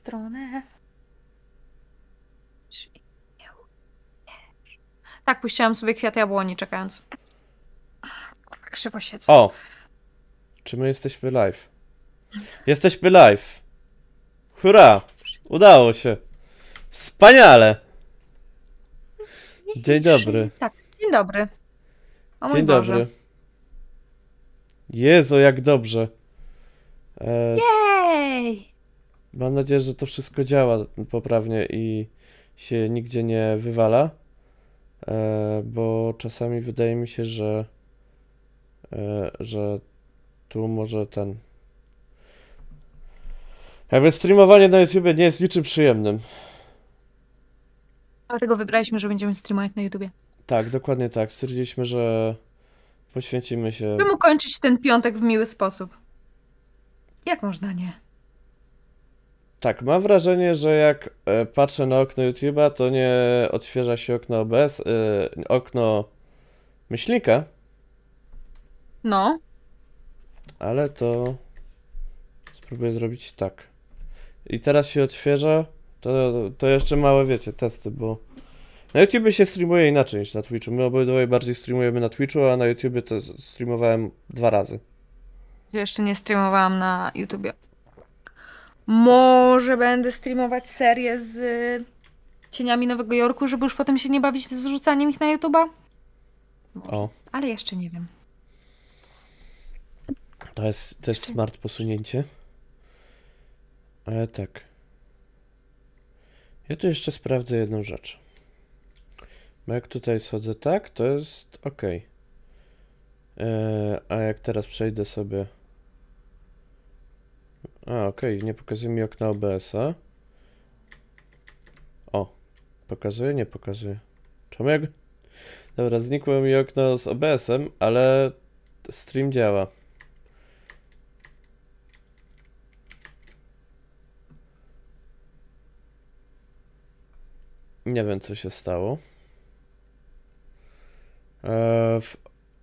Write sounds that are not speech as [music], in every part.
stronę. Tak, puściłam sobie kwiat jabłoni czekając. Krzywo siedzę. O! Czy my jesteśmy live? Jesteśmy live! Hurra! Udało się! Wspaniale! Dzień dobry. Tak, dzień dobry. O mój Dzień Boże. dobry. Jezu, jak dobrze. E, Jej! Mam nadzieję, że to wszystko działa poprawnie i się nigdzie nie wywala. E, bo czasami wydaje mi się, że e, że tu może ten jakby streamowanie na YouTube nie jest niczym przyjemnym. Dlatego wybraliśmy, że będziemy streamować na YouTubie. Tak, dokładnie tak. Stwierdziliśmy, że poświęcimy się. Czemu kończyć ten piątek w miły sposób? Jak można nie? Tak, mam wrażenie, że jak e, patrzę na okno YouTube'a, to nie odświeża się okno OBS, e, okno myślnika, No. ale to spróbuję zrobić tak. I teraz się odświeża, to, to jeszcze małe, wiecie, testy, bo na YouTube się streamuje inaczej niż na Twitchu. My obydwoje bardziej streamujemy na Twitchu, a na YouTube to streamowałem dwa razy. Jeszcze nie streamowałam na YouTubie. Może będę streamować serię z y, cieniami Nowego Jorku, żeby już potem się nie bawić z wrzucaniem ich na YouTuba? Może. O, Ale jeszcze nie wiem. to jest, to jest smart posunięcie. Ale tak. Ja tu jeszcze sprawdzę jedną rzecz. Bo jak tutaj schodzę tak, to jest ok. Eee, a jak teraz przejdę sobie. A, ok, nie pokazuje mi okna OBS-a. O, pokazuje, nie pokazuje. Czemu jak. Dobra, znikło mi okno z OBS-em, ale stream działa. Nie wiem, co się stało. Eee, w...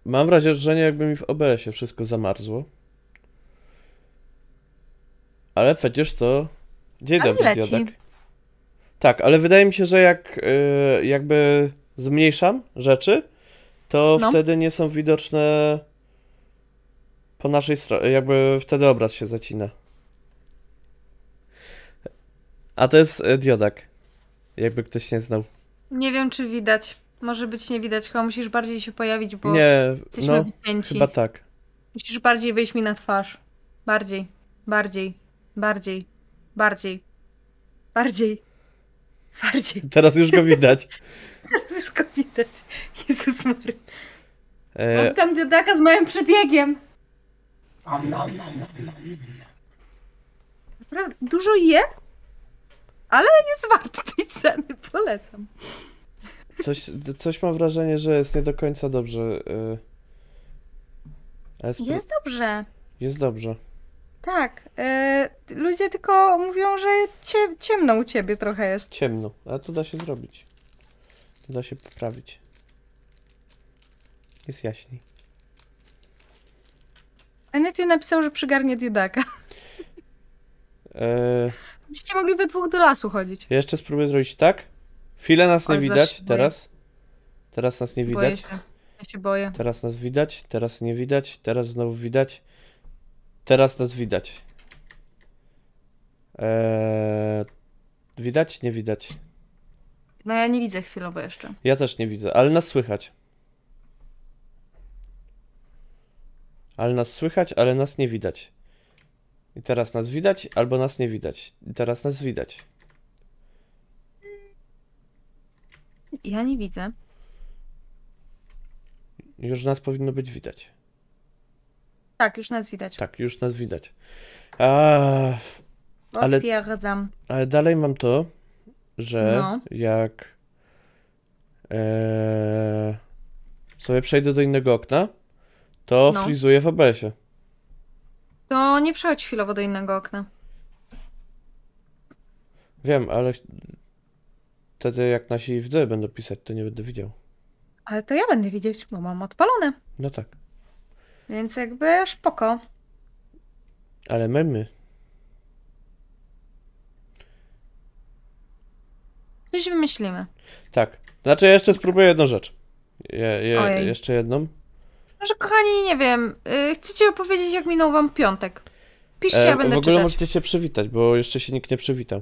Mam wrażenie, jakby mi w OBS-ie wszystko zamarzło. Ale przecież to. Dzień dobry, leci. Diodek. Tak, ale wydaje mi się, że jak e, jakby zmniejszam rzeczy, to No. wtedy nie są widoczne po naszej stronie. Jakby wtedy obraz się zacina. A to jest e, diodak. Jakby ktoś nie znał. Nie wiem, czy widać. Może być nie widać, chyba musisz bardziej się pojawić, bo nie, jesteśmy no, wycięci. chyba tak. Musisz bardziej wejść mi na twarz. Bardziej, bardziej, bardziej, bardziej, bardziej, bardziej. Teraz już go widać. [laughs] Teraz już go widać. Jezus Mary. E, tam diodaka z małym przebiegiem. Naprawdę, dużo je, ale jest wart tej ceny, polecam. coś, coś mam wrażenie, że jest nie do końca dobrze. E, spró- Jest dobrze. jest dobrze. Tak. e, ludzie tylko mówią, że cie, ciemno u ciebie trochę jest. Ciemno, ale to da się zrobić. To da się poprawić. Jest jaśniej. Anetia napisał, że przygarnie diodaka. [laughs] E, Będziecie mogli we dwóch do lasu chodzić. ja jeszcze spróbuję zrobić tak. Chwilę nas nie Oj, zaś widać teraz. Teraz nas nie Boję widać. się. Ja się boję. Teraz nas widać, teraz nie widać, teraz znowu widać. Teraz nas widać. Eee, widać? Nie widać. No ja nie widzę chwilowo jeszcze. Ja też nie widzę, ale nas słychać. Ale nas słychać, ale nas nie widać. I teraz nas widać, albo nas nie widać. I teraz nas widać. Ja nie widzę. Już nas powinno być widać. Tak, już nas widać. Tak, już nas widać. A, ale- Potwierdzam. ale dalej mam to, że No. jak e, sobie przejdę do innego okna, to No. frizuję w OBS-ie. To nie przechodź chwilowo do innego okna. Wiem, ale ch- wtedy jak nasi widzowie będą pisać, to nie będę widział. Ale to ja będę widzieć, bo mam odpalone. No tak. Więc jakby spoko. Ale memy. Coś wymyślimy. Tak. Znaczy, ja jeszcze spróbuję jedną rzecz. Je, je, Ojej. jeszcze jedną. Może kochani, nie wiem, y, chcecie opowiedzieć jak minął wam piątek? Piszcie, ja E, będę w ogóle czytać. możecie się przywitać, bo jeszcze się nikt nie przywitał.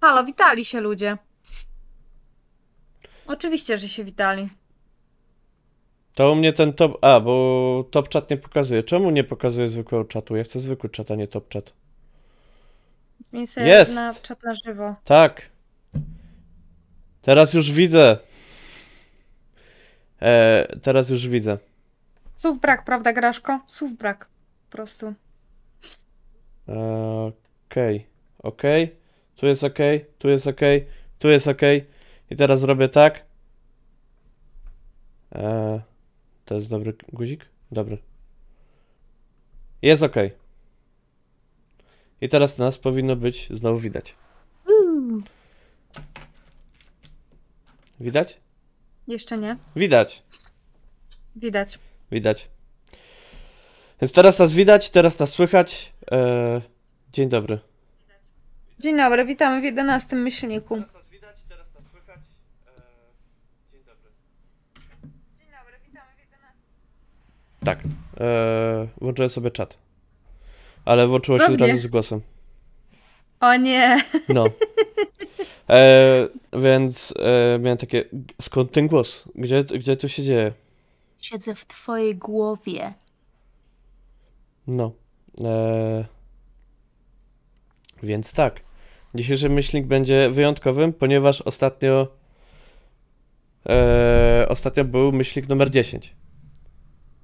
Halo, witali się ludzie. Oczywiście, że się witali. To u mnie ten top... A, bo top chat nie pokazuje. Czemu nie pokazuje zwykłego czatu? Ja chcę zwykły czat, a nie top chat. Zmień sobie Jest! na czat na żywo. Tak. Teraz już widzę. E, teraz już widzę. Słów brak, prawda, Graszko? Słów brak. Po prostu. E, Okej, okej. Tu jest okej, tu jest okej, tu jest okej. I teraz zrobię tak. E, to jest dobry guzik? Dobry. Jest okej. I teraz nas powinno być znowu widać. Widać? Jeszcze nie. Widać. Widać. Widać. Więc teraz nas widać, teraz nas słychać. E, dzień dobry. Dzień dobry, witamy w 11 myślniku. nas widać, teraz nas słychać. dzień dobry. Dzień dobry, witamy w 11 Tak. E, włączyłem sobie czat. Ale włączyło się od Dobrze. razu z głosem. O nie! No. [laughs] E, więc e, miałem takie. Skąd ten głos? Gdzie, gdzie tu się dzieje? Siedzę w twojej głowie. No. E, więc tak. Dzisiejszy myślnik będzie wyjątkowym, ponieważ ostatnio. E, ostatnio był myślnik numer 10.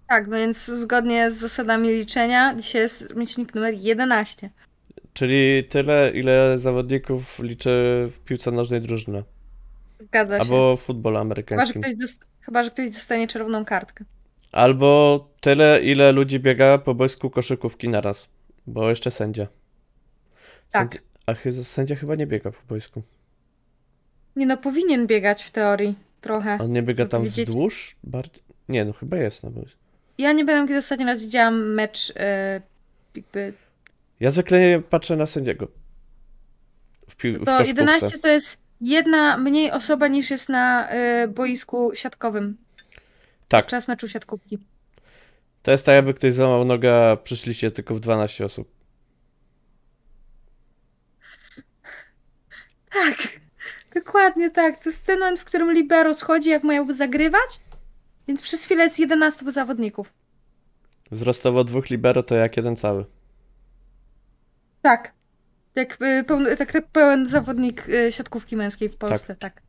Tak, więc zgodnie z zasadami liczenia, dzisiaj jest myślnik numer 11. Czyli tyle, ile zawodników liczy w piłce nożnej drużyna. Zgadza się. Albo w futbolu Chyba że, amerykańskim. ktoś dost... Chyba, że ktoś dostanie czerwoną kartkę. Albo tyle, ile ludzi biega po boisku koszykówki naraz. Bo jeszcze sędzia. Tak. Sędzia, a chy- sędzia chyba nie biega po boisku. Nie no, powinien biegać w teorii trochę. On nie biega tam wzdłuż? Bardziej... Nie, no chyba jest na boisku. Ja nie pamiętam, kiedy ostatni raz widziałam mecz e, jakby... Ja zwykle nie patrzę na sędziego. W, pi- w To koszykówce. 11 to jest jedna mniej osoba niż jest na e, boisku siatkowym Tak, podczas meczu siatkówki. to jest tak jakby ktoś złamał nogę, a przyszliście tylko w 12 osób. Tak, dokładnie tak. To jest moment, w którym libero schodzi, jak mają zagrywać. Więc przez chwilę jest 11 zawodników. Wzrostowo dwóch libero to jak jeden cały. Tak. Jak, y, pełny, tak, tak pełen zawodnik y, siatkówki męskiej w Polsce, tak.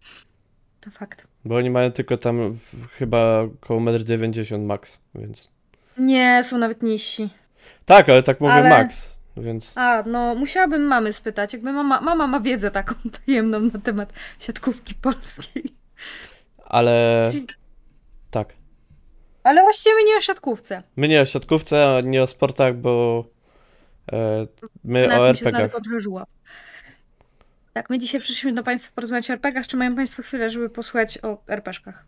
To fakt. Bo oni mają tylko tam w, chyba około 1,90 m max, więc... Nie, są nawet niżsi. Tak, ale tak mówię Ale- max, więc... A, no musiałabym mamy spytać, jakby mama, mama ma wiedzę taką [laughs] tajemną na temat siatkówki polskiej. Ale... Tak. Ale właściwie nie o siatkówce. My nie o siatkówce, a nie o sportach, bo e, my Na o żuła. Tak, my dzisiaj przyszliśmy do Państwa porozmawiać o RPGach. Czy mają Państwo chwilę, żeby posłuchać o RPGach?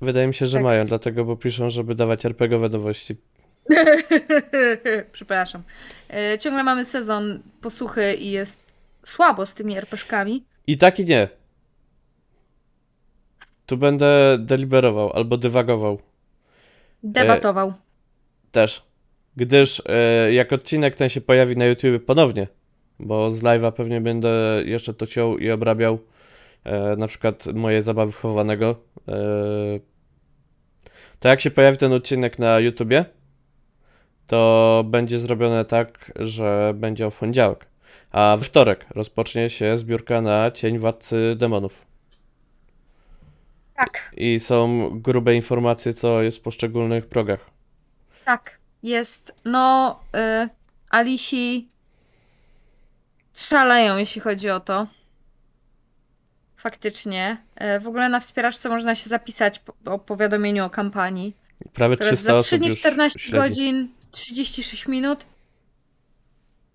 Wydaje mi się, że Tak. mają, dlatego, bo piszą, żeby dawać RPGowe nowości. [laughs] Przepraszam. E, ciągle mamy sezon posłuchy i jest słabo z tymi RPGami. I tak i nie. Tu będę deliberował albo dywagował Debatował. też. Gdyż e, jak odcinek ten się pojawi na YouTube ponownie, bo z live'a pewnie będę jeszcze to ciął i obrabiał e, na przykład moje zabawy chowanego. E, to jak się pojawi ten odcinek na YouTubie, to będzie zrobione tak, że będzie w poniedziałek. A we wtorek rozpocznie się zbiórka na Cień Władcy Demonów. Tak, I są grube informacje, co jest w poszczególnych progach. tak. Jest. No, y, Alisi szaleją, jeśli chodzi o to. Faktycznie. E, W ogóle na wspieraczce można się zapisać po, o powiadomieniu o kampanii. Prawie Teraz 300 za 3 osób dni już 14 śledzi. godzin 36 minut.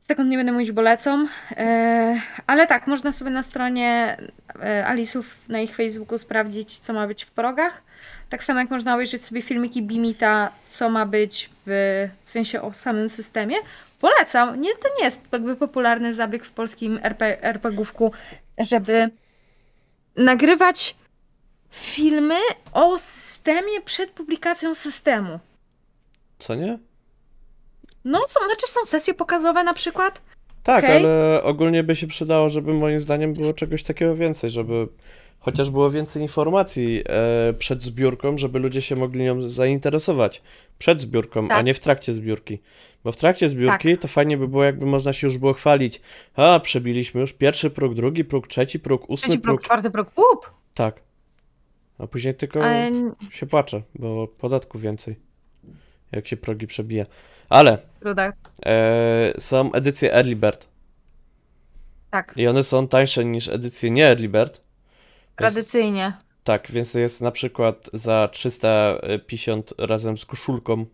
Sekund nie będę mówić, bo lecą. E, ale tak, można sobie na stronie e, Alisów na ich Facebooku sprawdzić, co ma być w progach. Tak samo jak można obejrzeć sobie filmiki Bimita, co ma być w, w sensie o samym systemie. Polecam. Nie, to nie jest jakby popularny zabieg w polskim RP, RPGówku, żeby nagrywać filmy o systemie przed publikacją systemu. Co nie? No, są, znaczy są sesje pokazowe na przykład. Tak, Okej. ale ogólnie by się przydało, żeby moim zdaniem było czegoś takiego więcej, żeby chociaż było więcej informacji e, przed zbiórką, żeby ludzie się mogli nią zainteresować przed zbiórką, a Tak. nie w trakcie zbiórki. Bo w trakcie zbiórki to fajnie by było, jakby można się już było chwalić. A, przebiliśmy już pierwszy próg, drugi próg, trzeci próg, ósmy Trzeci próg, próg. czwarty próg. Łup! Tak. A później tylko się płacze, bo podatku więcej, jak się progi przebija. Ale Ruda, e, są edycje Early Bird. tak. I one są tańsze niż edycje nie Early Bird. Tradycyjnie. tak, więc jest na przykład za 350 razem z koszulką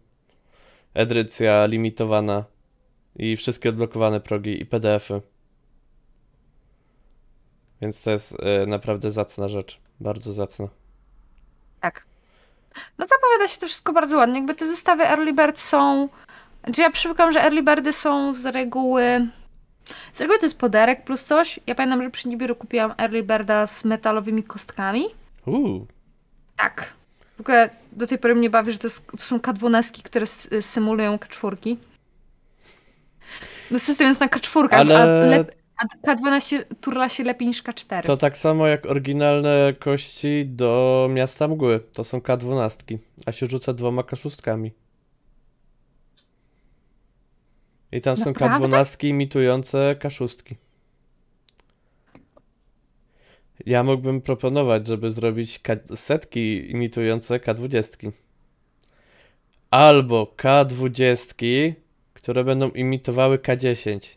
edycja limitowana i wszystkie odblokowane progi i PDF-y. Więc to jest e, naprawdę zacna rzecz. Bardzo zacna. Tak. No zapowiada się to wszystko bardzo ładnie. Jakby te zestawy Early Bird są... Znaczy ja przywykłam, że Early Birdy są z reguły... Z reguły to jest poderek plus coś. Ja pamiętam, że przy Nibiru kupiłam Early Birda z metalowymi kostkami. Uuu, Tak. W ogóle do tej pory mnie bawi, że to, jest, to są K12, które symulują K4. No system jest na K4, Ale- a, lep, a K12 turla się lepiej niż K4. to tak samo jak oryginalne kości do Miasta Mgły. To są K12, a się rzuca dwoma K6. I tam są Naprawdę? K12 imitujące K6. Ja mógłbym proponować, żeby zrobić setki imitujące K20. Albo K20, które będą imitowały K10.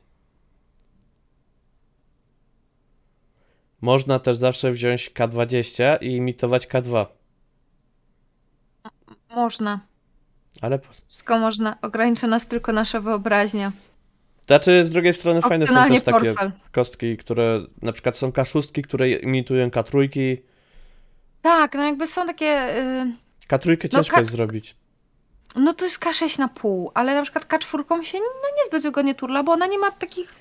Można też zawsze wziąć K20 i imitować K2. Można. Ale. Wszystko można. Ogranicza nas tylko nasza wyobraźnia. Znaczy, z drugiej strony fajne są też takie portfel. kostki, które na przykład są K6, które imitują K3. Tak, no jakby są takie... y, K3 ciężko K- jest zrobić. No to jest K6 na pół, ale na przykład K4 się no, niezbyt wygodnie turla, bo ona nie ma takich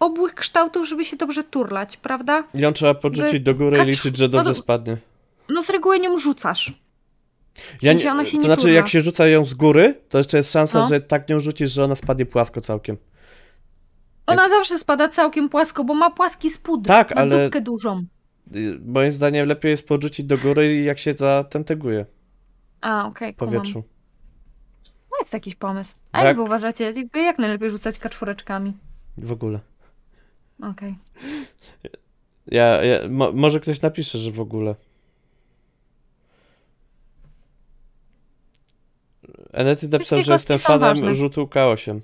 obłych kształtów, żeby się dobrze turlać, prawda? Ją trzeba podrzucić do góry i K4 liczyć, że no dobrze to- spadnie. No z reguły nią rzucasz. Ja się to nie znaczy, jak się rzuca ją z góry, to jeszcze jest szansa, No. że tak nią rzucisz, że ona spadnie płasko całkiem. Ona Więc- zawsze spada całkiem płasko, bo ma płaski spód. Tak, ma ale- dupkę dużą. Y, Moim zdaniem lepiej jest podrzucić do góry, jak się zatenteguje A, okej, kumam. powietrzu. No jest jakiś pomysł. A Jak- jak wy uważacie, jak najlepiej rzucać kaczwóreczkami? W ogóle. Okej. Ja, ja, mo, może ktoś napisze, że w ogóle. Enety napisał, że jestem fanem ważne. rzutu K8.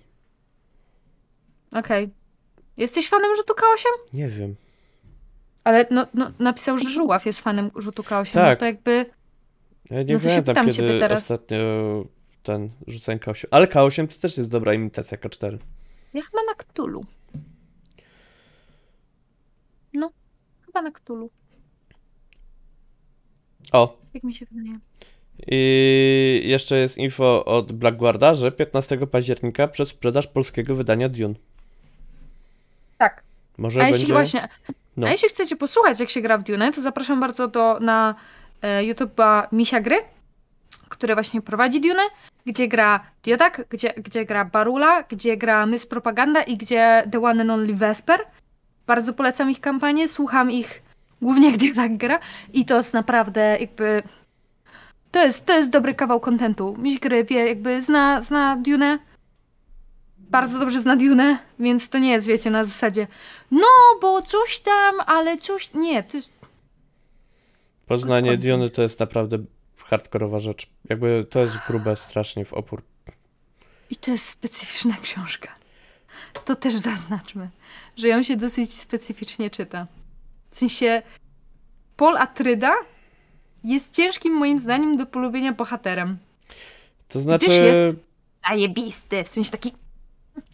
Okej. Jesteś fanem rzutu K8? Nie wiem. Ale no, no, napisał, że Żuław jest fanem rzutu K8. Tak. No to jakby... Ja nie No pamiętam, kiedy teraz. ostatnio ten rzucałem K8. Ale K8 to też jest dobra imitacja K4. Ja chyba na Ktulu. No, chyba na Ktulu. O, Jak mi się wydaje. I jeszcze jest info od Blackguarda, że 15 października przez sprzedaż polskiego wydania Dune. Tak. Może A będzie... jeśli właśnie... No. A jeśli chcecie posłuchać, jak się gra w Dune, to zapraszam bardzo do, na e, YouTube'a Misia Gry, który właśnie prowadzi Dune, gdzie gra Diodak, gdzie, gdzie gra Barula, gdzie gra Miss Propaganda i gdzie The One and Only Vesper. Bardzo polecam ich kampanię, słucham ich głównie jak Diodak gra i to jest naprawdę jakby... To jest, to jest dobry kawał kontentu. Miś Gry wie, jakby zna, zna Dune, bardzo dobrze zna Dune, więc to nie jest, wiecie, na zasadzie no, bo coś tam, ale coś... Nie, to jest... Poznanie. Diony to jest naprawdę hardkorowa rzecz. Jakby to jest grube strasznie w opór. I to jest specyficzna książka. To też zaznaczmy, że ją się dosyć specyficznie czyta. W sensie Paul Atryda jest ciężkim moim zdaniem do polubienia bohaterem. To znaczy, też jest- Zajebisty, w sensie taki...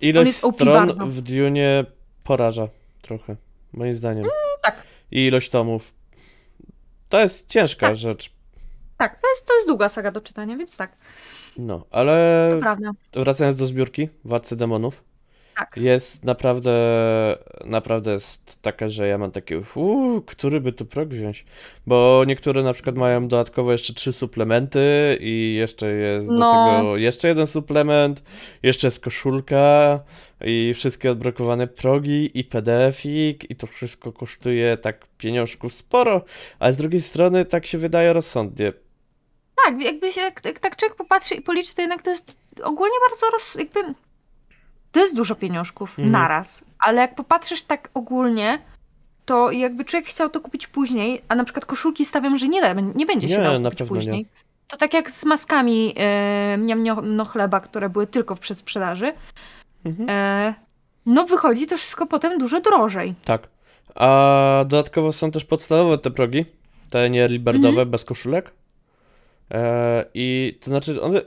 ilość stron w Dune poraża trochę, moim zdaniem. tak. I ilość tomów. To jest ciężka Tak. rzecz. Tak, to jest, to jest długa saga do czytania, więc tak, No, ale to prawda. wracając do zbiórki Władcy Demonów. Tak. jest naprawdę, naprawdę jest taka, że ja mam takie, uuu, który by tu prog wziąć? Bo niektóre na przykład mają dodatkowo jeszcze trzy suplementy i jeszcze jest do No. tego jeszcze jeden suplement, jeszcze jest koszulka i wszystkie odblokowane progi i PDF-ik i to wszystko kosztuje tak pieniążków sporo, a z drugiej strony tak się wydaje rozsądnie. Tak, jakby się, tak człowiek popatrzy i policzy, to jednak to jest ogólnie bardzo roz, jakby to jest dużo pieniążków Mhm. naraz, ale jak popatrzysz tak ogólnie, to jakby człowiek chciał to kupić później, a na przykład koszulki stawiam, że nie, da, nie będzie się Nie, dało na kupić pewno nie. później. To tak jak z maskami e, mniam no chleba, które były tylko w przedsprzedaży. Mhm. E, no wychodzi to wszystko potem dużo drożej. Tak. A dodatkowo są też podstawowe te progi, te nie early birdowe, Mhm. bez koszulek. E, I to znaczy, one,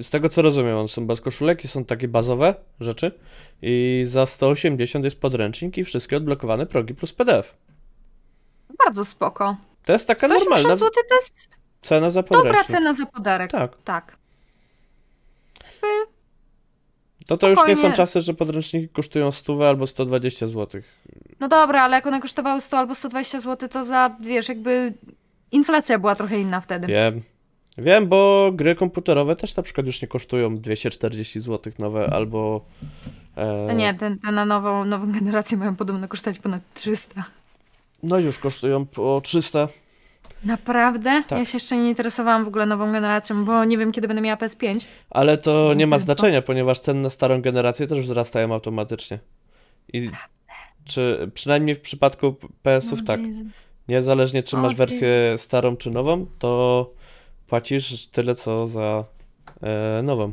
z tego co rozumiem, one są bez koszulek i są takie bazowe rzeczy. I za 180 jest podręcznik i wszystkie odblokowane progi plus PDF. Bardzo spoko. To jest taka 180 normalna zł to jest cena za dobra podręcznik. cena za podarek. Tak. tak. To to już nie są czasy, że podręczniki kosztują 100 albo 120 zł. No dobra, ale jak one kosztowały 100 albo 120 zł, to za, wiesz, jakby inflacja była trochę inna wtedy. Wiem. Wiem, bo gry komputerowe też na przykład już nie kosztują 240 zł nowe albo. E, No nie, te, te na nową, nową generację mają podobno kosztować ponad 300. No już kosztują po 300. Naprawdę? Tak. Ja się jeszcze nie interesowałam w ogóle nową generacją, bo nie wiem, kiedy będę miała PS5. Ale to nie ma znaczenia, ponieważ ceny na starą generację też wzrastają automatycznie. I czy przynajmniej w przypadku PS-ów tak. Niezależnie czy masz wersję starą czy nową, to płacisz tyle co za e, nową.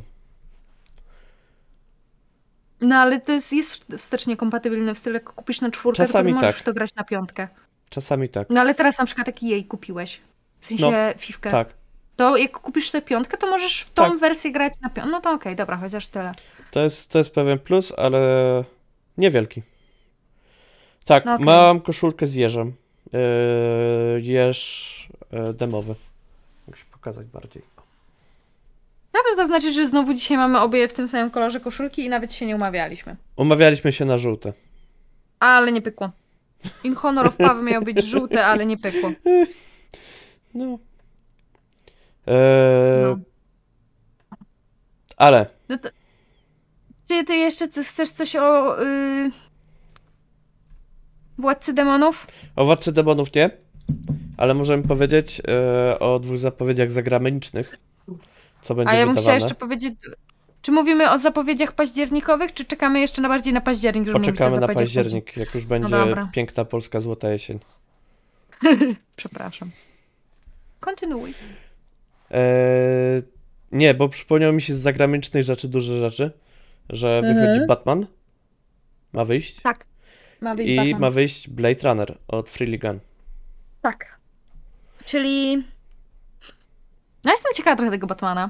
No ale to jest, jest wstecznie kompatybilne w stylu, jak kupisz na czwórkę, Czasami to możesz tak. to grać na piątkę. Czasami tak. No ale teraz na przykład taki jej kupiłeś. W sensie No, fifkę. Tak. To jak kupisz sobie piątkę, to możesz w tą Tak. wersję grać na piątkę. No to okej, dobra, chociaż tyle. To jest, to jest pewien plus, ale niewielki. Tak, No okej. mam koszulkę z jeżem. Yy, jeż yy, demowy. Pokazać bardziej. Chciałabym zaznaczyć, że znowu dzisiaj mamy obie w tym samym kolorze koszulki i nawet się nie umawialiśmy. Umawialiśmy się na żółte. Ale nie pykło. In honor of Paweł miał być żółte, ale nie pykło. No. Eee, No. Ale No to... Czy ty jeszcze chcesz coś o yy... Władcy Demonów? o Władcy Demonów nie, ale możemy powiedzieć e, o dwóch zapowiedziach zagranicznych. Co będzie A ja bym chciała jeszcze powiedzieć... Czy mówimy o zapowiedziach październikowych, czy czekamy jeszcze na bardziej na październik, żeby Poczekamy na październik, jak już będzie dobra. piękna polska złota jesień. [laughs] Przepraszam. Kontynuuj. Eee, nie, bo przypomniało mi się z zagranicznych rzeczy duże rzeczy, że Mhm. wychodzi Batman, ma wyjść, Tak. Ma być i Batman. ma wyjść Blade Runner od Freely Gun. Tak. Czyli. No jestem ciekawa trochę tego Batmana.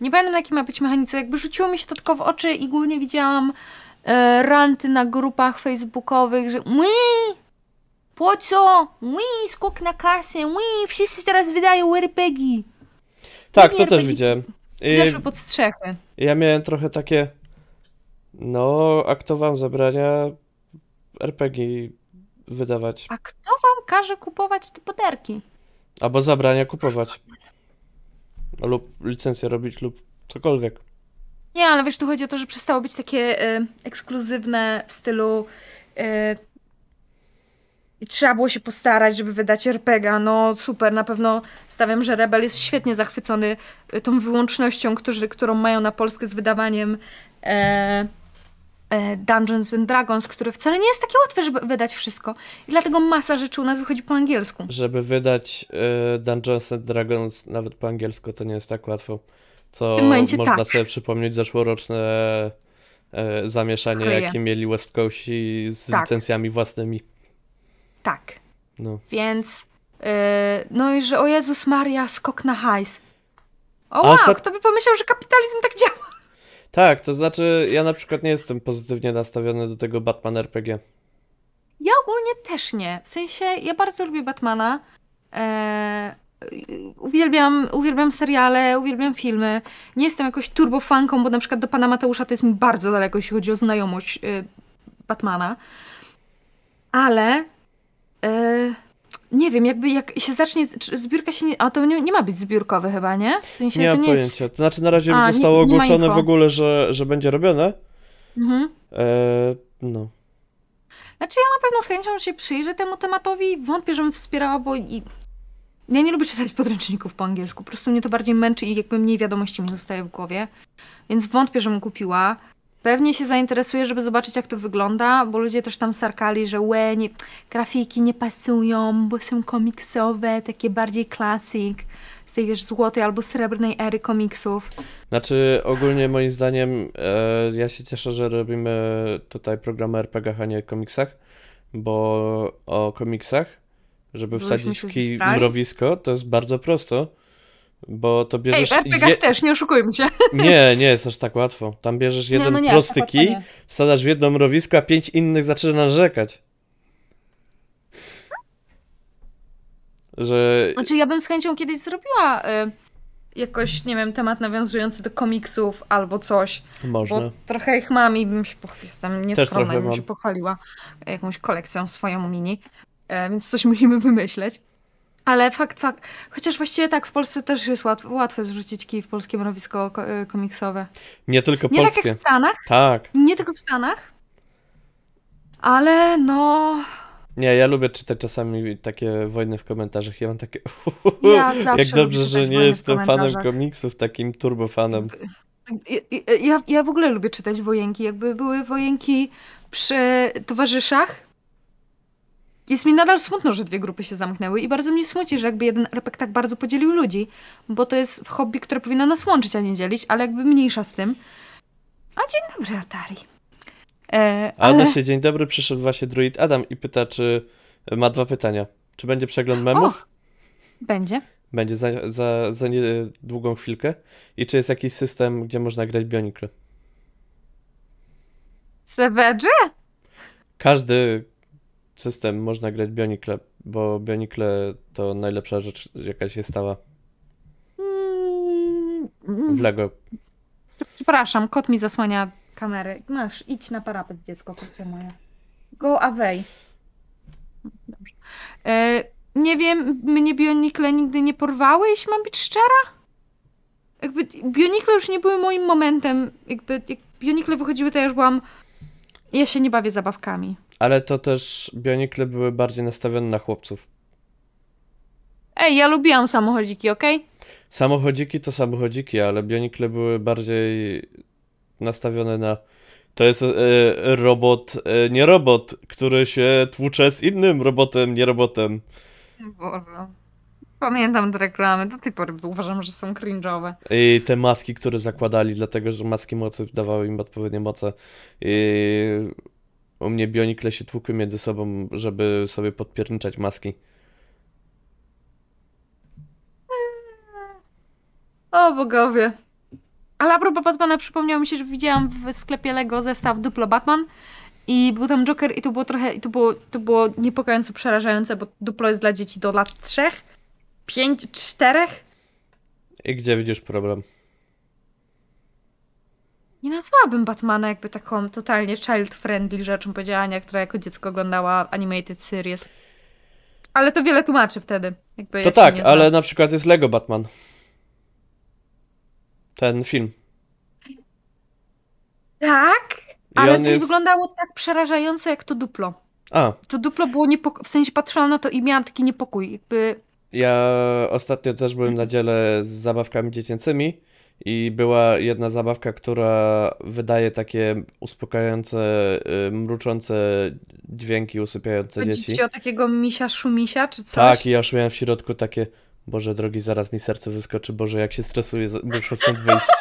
Nie pamiętam na jakiej ma być mechanice. Jakby rzuciło mi się to tylko w oczy i głównie widziałam e, ranty na grupach facebookowych, że Ui! Po co? Ui, skok na kasę. Ui, wszyscy teraz wydają RPG. Tak, to też RPG. widziałem. I Weszły pod strzechy. ja miałem trochę takie, no, a kto wam zabrania RPG wydawać? A kto wam każe kupować te poderki? Albo zabrania kupować. Lub licencję robić, lub cokolwiek. Nie, ale wiesz, tu chodzi o to, że przestało być takie e, ekskluzywne w stylu e, i trzeba było się postarać, żeby wydać RPGa. No super, na pewno stawiam, że Rebel jest świetnie zachwycony e, tą wyłącznością, którzy, którą mają na Polskę z wydawaniem e, Dungeons and Dragons, które wcale nie jest takie łatwe, żeby wydać wszystko. I dlatego masa rzeczy u nas wychodzi po angielsku. Żeby wydać e, Dungeons and Dragons nawet po angielsku, to nie jest tak łatwo. Co można tak. sobie przypomnieć zeszłoroczne e, zamieszanie, Chryje. jakie mieli West Coasti z Tak. licencjami własnymi. Tak. No. Więc, e, no i że o Jezus Maria, skok na hajs. O wow, ostat- kto by pomyślał, że kapitalizm tak działa? Tak, to znaczy ja na przykład nie jestem pozytywnie nastawiony do tego Batman RPG. Ja ogólnie też nie. W sensie, ja bardzo lubię Batmana, e, y, uwielbiam, uwielbiam seriale, uwielbiam filmy. Nie jestem jakoś turbofanką, bo na przykład do pana Mateusza to jest mi bardzo daleko, jeśli chodzi o znajomość y, Batmana. Ale y, nie wiem, jakby jak się zacznie, zbiórka się nie, a to nie, nie ma być zbiórkowy chyba, nie? W sensie Nie to nie jest... pojęcia. To znaczy na razie A, nie- zostało nie ma ogłoszone w ogóle, że, że będzie robione. Mhm. E, no. Znaczy ja na pewno z chęcią się przyjrzę temu tematowi. Wątpię, żebym wspierała, bo i... ja nie lubię czytać podręczników po angielsku. Po prostu mnie to bardziej męczy i jakby mniej wiadomości mi zostaje w głowie. Więc wątpię, żebym kupiła. Pewnie się zainteresuję, żeby zobaczyć, jak to wygląda, bo ludzie też tam sarkali, że łe, nie, grafiki nie pasują, bo są komiksowe, takie bardziej klasik, z tej, wiesz, złotej albo srebrnej ery komiksów. Znaczy ogólnie moim zdaniem e, ja się cieszę, że robimy tutaj programy RPG, a nie komiksach, bo o komiksach, żeby Byłyśmy wsadzić w kij mrowisko, to jest bardzo prosto, bo to Ej, bierzesz... w RPG też, nie oszukujmy się. [laughs] Nie, nie jest aż tak łatwo. Tam bierzesz jeden nie, no nie, prosty tak kij, wsadzasz w jedno mrowisko, a pięć innych zaczyna narzekać. Że Znaczy, ja bym z chęcią kiedyś zrobiła y, jakoś, nie wiem, temat nawiązujący do komiksów albo coś, można. bo trochę ich mam i bym się poch- jestem nieskromna bym mam. się pochwaliła jakąś kolekcją swoją mini, e, więc coś [laughs] musimy wymyśleć. Ale fakt, fakt, chociaż właściwie tak, w Polsce też jest łatwo, łatwo zrzucić kij w polskie mrowisko ko- y, komiksowe. Nie tylko Nie tak polskie. jak w Stanach, Tak. nie tylko w Stanach, ale no, Nie, ja lubię czytać czasami takie wojny w komentarzach. Ja mam takie. [laughs] Ja zawsze Jak dobrze, że nie jestem fanem komiksów, takim turbofanem. Ja, ja, ja w ogóle lubię czytać wojenki. Jakby były wojenki przy towarzyszach. Jest mi nadal smutno, że dwie grupy się zamknęły i bardzo mnie smuci, że jakby jeden RPG tak bardzo podzielił ludzi, bo to jest hobby, które powinno nas łączyć, a nie dzielić, ale jakby mniejsza z tym. A dzień dobry, Atari. E, ale... Adasie, dzień dobry, przyszedł właśnie druid Adam i pyta, czy ma dwa pytania. Czy będzie przegląd memów? Będzie. Będzie za, za, za niedługą chwilkę. I czy jest jakiś system, gdzie można grać Bionicle? Sevedże? Każdy system można grać Bionicle, bo Bionicle to najlepsza rzecz, jaka się stała w Lego. Przepraszam, kot mi zasłania kamerę. Masz, idź na parapet, dziecko, kocie moje. Go away. Dobrze. E, nie wiem, mnie Bionikle nigdy nie porwały, jeśli mam być szczera. Jakby Bionikle już nie były moim momentem. Jakby jak Bionikle wychodziły, to ja już byłam... Ja się nie bawię zabawkami. Ale to też Bionicle były bardziej nastawione na chłopców. Ej, ja lubiłam samochodziki, okej? Samochodziki to samochodziki, ale Bionicle były bardziej nastawione na. To jest e, robot, e, nie robot, który się tłucze z innym robotem, nie robotem. Boże. Pamiętam te reklamy, do tej pory uważam, że są cringe'owe. I te maski, które zakładali, dlatego że maski mocy dawały im odpowiednie moce. I u mnie Bionicle się tłukły między sobą, żeby sobie podpierniczać maski. O bogowie. Ale a propos Batmana, przypomniało mi się, że widziałam w sklepie Lego zestaw Duplo Batman i był tam Joker i to było trochę, i to było, to było niepokojąco przerażające, bo Duplo jest dla dzieci do lat trzech, pięć, czterech. I gdzie widzisz problem? Nie nazwałabym Batmana jakby taką totalnie child-friendly rzeczą, powiedziała Ania, która jako dziecko oglądała animated series. Ale to wiele tłumaczy wtedy. Jakby To tak, ale na przykład jest Lego Batman. Ten film. Tak, I ale to nie jest- wyglądało tak przerażająco jak to Duplo. A, To Duplo było niepoko- w sensie patrzyłam na to i miałam taki niepokój, jakby Ja ostatnio też byłem na dziele z zabawkami dziecięcymi i była jedna zabawka, która wydaje takie uspokajające, y, mruczące dźwięki usypiające Chodzi dzieci. ci o takiego misia szumisia, czy coś? Tak, i ja już miałem w środku takie, Boże drogi, zaraz mi serce wyskoczy, Boże, jak się stresuję, muszę stąd wyjść. [laughs]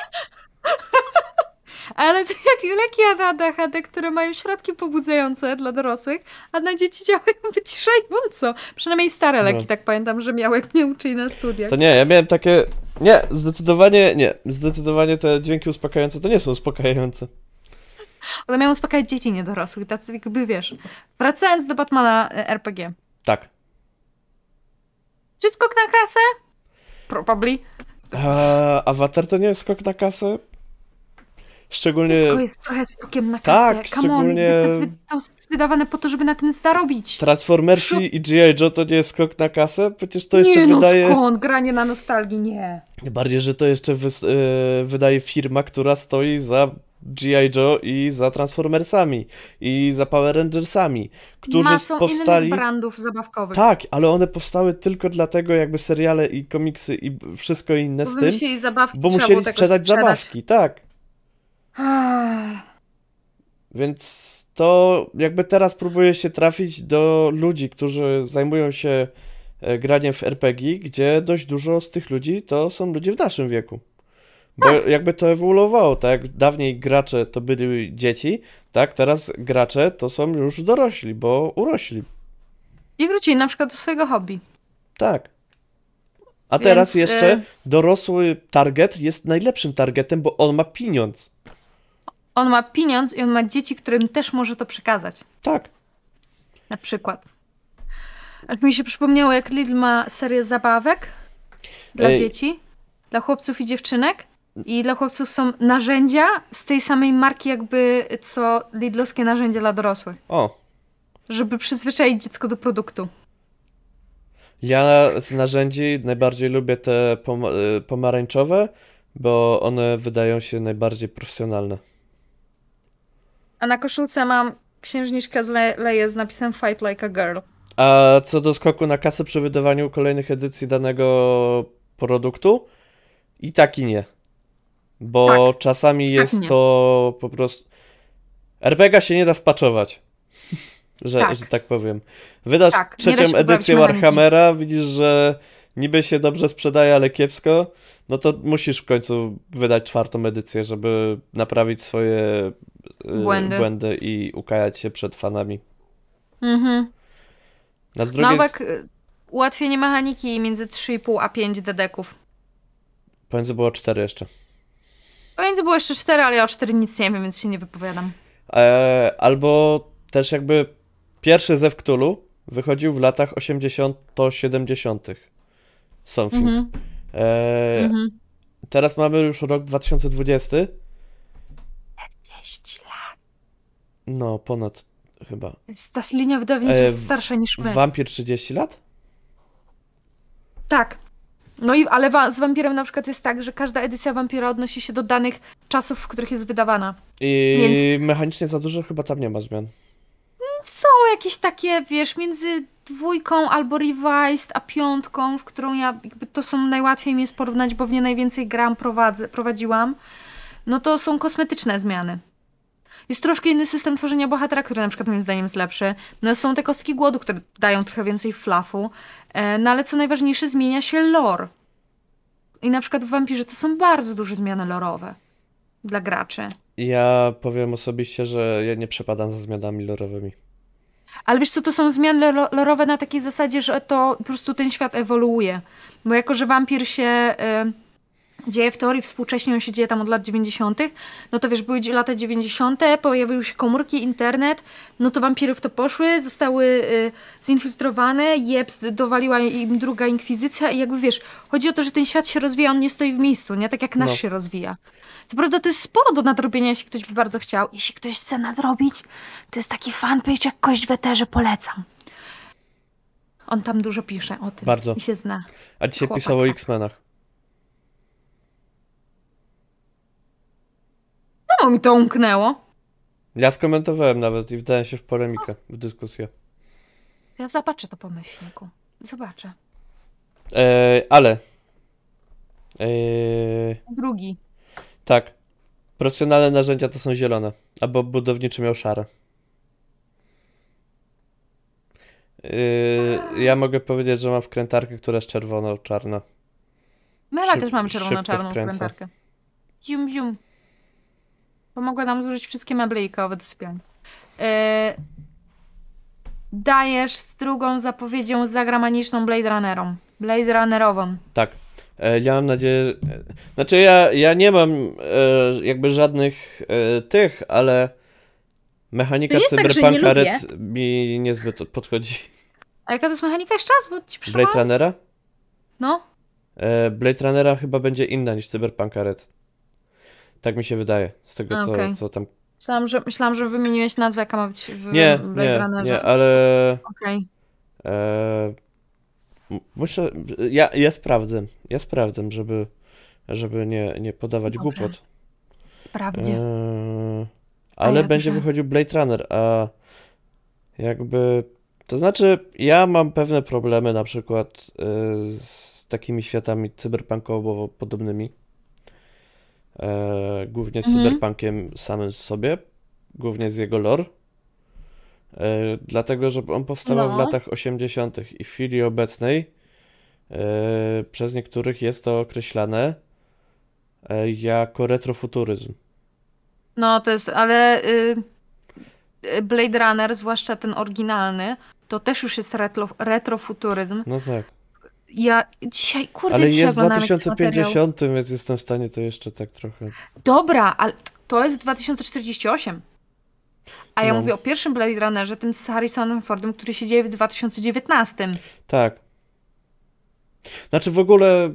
Ale to jak leki na ADHD, które mają środki pobudzające dla dorosłych, a na dzieci działają [laughs] wyciszająco. Przynajmniej stare leki, No. tak pamiętam, że miały, jak mnie uczyli na studiach. To nie, ja miałem takie, nie, zdecydowanie nie, zdecydowanie te dźwięki uspokajające to nie są uspokajające. One miały uspokajać dzieci, nie dorosłych, tacy jakby, wiesz. Wracając do Batmana e, RPG. Tak, Czy skok na kasę? Probably. A, Avatar to nie jest skok na kasę? Szczególnie Wszystko jest trochę skokiem na Tak, kasę. Come on, szczególnie- jakby to, wydawane po to, żeby na tym zarobić. Transformersi i G.I. Joe to nie jest skok na kasę? Przecież to jeszcze nie no wydaje... skąd, granie na nostalgii, nie. Bardziej, że to jeszcze wys- e, wydaje firma, która stoi za G.I. Joe i za Transformersami i za Power Rangersami, którzy Masą powstali... innych brandów zabawkowych. Tak, ale one powstały tylko dlatego jakby seriale i komiksy i wszystko inne Bo z tym, wymyślili zabawki, bo musieli tego sprzedać zabawki, tak. [sighs] Więc to jakby teraz próbuje się trafić do ludzi, którzy zajmują się e, graniem w RPG, gdzie dość dużo z tych ludzi to są ludzie w naszym wieku. Bo jakby to ewoluowało, tak? Dawniej gracze to byli dzieci, tak? Teraz gracze to są już dorośli, bo urośli. I wrócili na przykład do swojego hobby. Tak. A teraz Więc, jeszcze e, dorosły target jest najlepszym targetem, bo on ma pieniądz. On ma pieniądz i on ma dzieci, którym też może to przekazać. Tak. Na przykład. Aż mi się przypomniało, jak Lidl ma serię zabawek dla Ej. dzieci, dla chłopców i dziewczynek. I dla chłopców są narzędzia z tej samej marki, jakby co Lidlowskie narzędzia dla dorosłych. O. Żeby przyzwyczaić dziecko do produktu. Ja z narzędzi najbardziej lubię te pom- y, pomarańczowe, bo one wydają się najbardziej profesjonalne. A na koszulce mam księżniczkę z Le- Leje z napisem Fight Like a Girl. A co do skoku na kasę przy wydawaniu kolejnych edycji danego produktu, i tak i nie. Bo czasami jest nie. to po prostu. RPGa się nie da spaczować. [laughs] że, Tak. że tak powiem. Wydasz Tak, trzecią edycję. Warhammera, widzisz, że niby się dobrze sprzedaje, ale kiepsko, no to musisz w końcu wydać czwartą edycję, żeby naprawić swoje Błędy. błędy i ukajać się przed fanami. Mhm. A z drugiej Nowak, y, ułatwienie mechaniki między 3,5 a 5 dedeków. Pomiędzy było cztery jeszcze. Pomiędzy było jeszcze 4, ale ja o 4 nic nie wiem, więc się nie wypowiadam. E, albo też jakby pierwszy Zew Cthulhu wychodził w latach 80-70. Something. Mhm. E, Mhm. Teraz mamy już rok 2020. 40 lat. No, ponad chyba. Ta linia wydawnicza E, jest starsza niż my. Wampir 30 lat? Tak. No i ale wa- z wampirem na przykład jest tak, że każda edycja wampira odnosi się do danych czasów, w których jest wydawana. I Więc- mechanicznie za dużo chyba tam nie ma zmian. Są jakieś takie, wiesz, między dwójką albo revised, a piątką, w którą ja, jakby to są najłatwiej mi jest porównać, bo w nie najwięcej gram prowadzę, prowadziłam, no to są kosmetyczne zmiany. Jest troszkę inny system tworzenia bohatera, który na przykład moim zdaniem jest lepszy. No są te kostki głodu, które dają trochę więcej flafu. E, no ale co najważniejsze, zmienia się lore. I na przykład w Vampirze to są bardzo duże zmiany lorowe dla graczy. Ja powiem osobiście, że ja nie przepadam za zmianami lorowymi. Ale wiesz co, to są zmiany lo- lorowe na takiej zasadzie, że to po prostu ten świat ewoluuje. Bo jako, że wampir się y, dzieje w teorii współcześnie, on się dzieje tam od lat 90., no to wiesz, były lata 90., pojawiły się komórki, internet, no to wampiry w to poszły, zostały y, zinfiltrowane, jeps, dowaliła im druga inkwizycja i jakby wiesz, chodzi o to, że ten świat się rozwija, on nie stoi w miejscu, nie? Tak jak nasz No. się rozwija. Co prawda to jest sporo do nadrobienia, jeśli ktoś by bardzo chciał. Jeśli ktoś chce nadrobić, to jest taki fanpage jak Kość w Eterze, polecam. On tam dużo pisze o tym. Bardzo. I się zna. A dzisiaj Chłopak, pisał o. X-Menach. Czemu mi to umknęło? Ja skomentowałem nawet i wdałem się w polemikę, w dyskusję. Ja zobaczę to po myślniku. Zobaczę. E, ale. E, Drugi. tak. Profesjonalne narzędzia to są zielone, albo budowniczy miał szare. E, ja mogę powiedzieć, że mam wkrętarkę, która jest czerwono-czarna. My chyba Szyb- też mamy szybko czerwono-czarną wkręca. wkrętarkę. Zium, zium. Pomogła nam zużyć wszystkie meble ikowe do sypialni. Yy, dajesz z drugą zapowiedzią zagramaniczną Blade Runnerą. Blade Runnerową. Tak. E, ja mam nadzieję. e, Znaczy, ja, ja nie mam e, jakby żadnych e, tych, ale mechanika To jest tak, że nie Cyberpunka lubię. Red mi niezbyt podchodzi. A jaka to jest mechanika jeszcze raz? Bo ci Blade? Runnera? No. E, Blade Runnera chyba będzie inna niż Cyberpunka Red. Tak mi się wydaje, z tego co, Okej. co tam... Myślałam, że, myślałam, że wymieniłeś nazwę, jaka ma być w Nie, Blade nie, nie, ale... Okej. E, muszę... Ja, ja sprawdzę, ja sprawdzę, żeby, żeby nie, nie podawać Dobrze. głupot. Sprawdzie. Eee, A ale będzie wychodził Blade Runner, a jakby. To znaczy, ja mam pewne problemy na przykład e, z takimi światami cyberpunkowo podobnymi. E, głównie z Mhm. cyberpunkiem samym sobie, głównie z jego lore. E, dlatego, że on powstawał w No. latach 80. i w chwili obecnej e, przez niektórych jest to określane e, jako retrofuturyzm. No to jest, ale y, Blade Runner, zwłaszcza ten oryginalny, to też już jest retro, retrofuturyzm. No tak. Ja dzisiaj, kurde, Ale dzisiaj jest w oglądałam jakiś materiał. 2050, więc jestem w stanie to jeszcze tak trochę. Dobra, ale to jest 2048. A ja No. mówię o pierwszym Blade Runnerze, tym z Harrisonem Fordem, który się dzieje w 2019. Tak. Znaczy w ogóle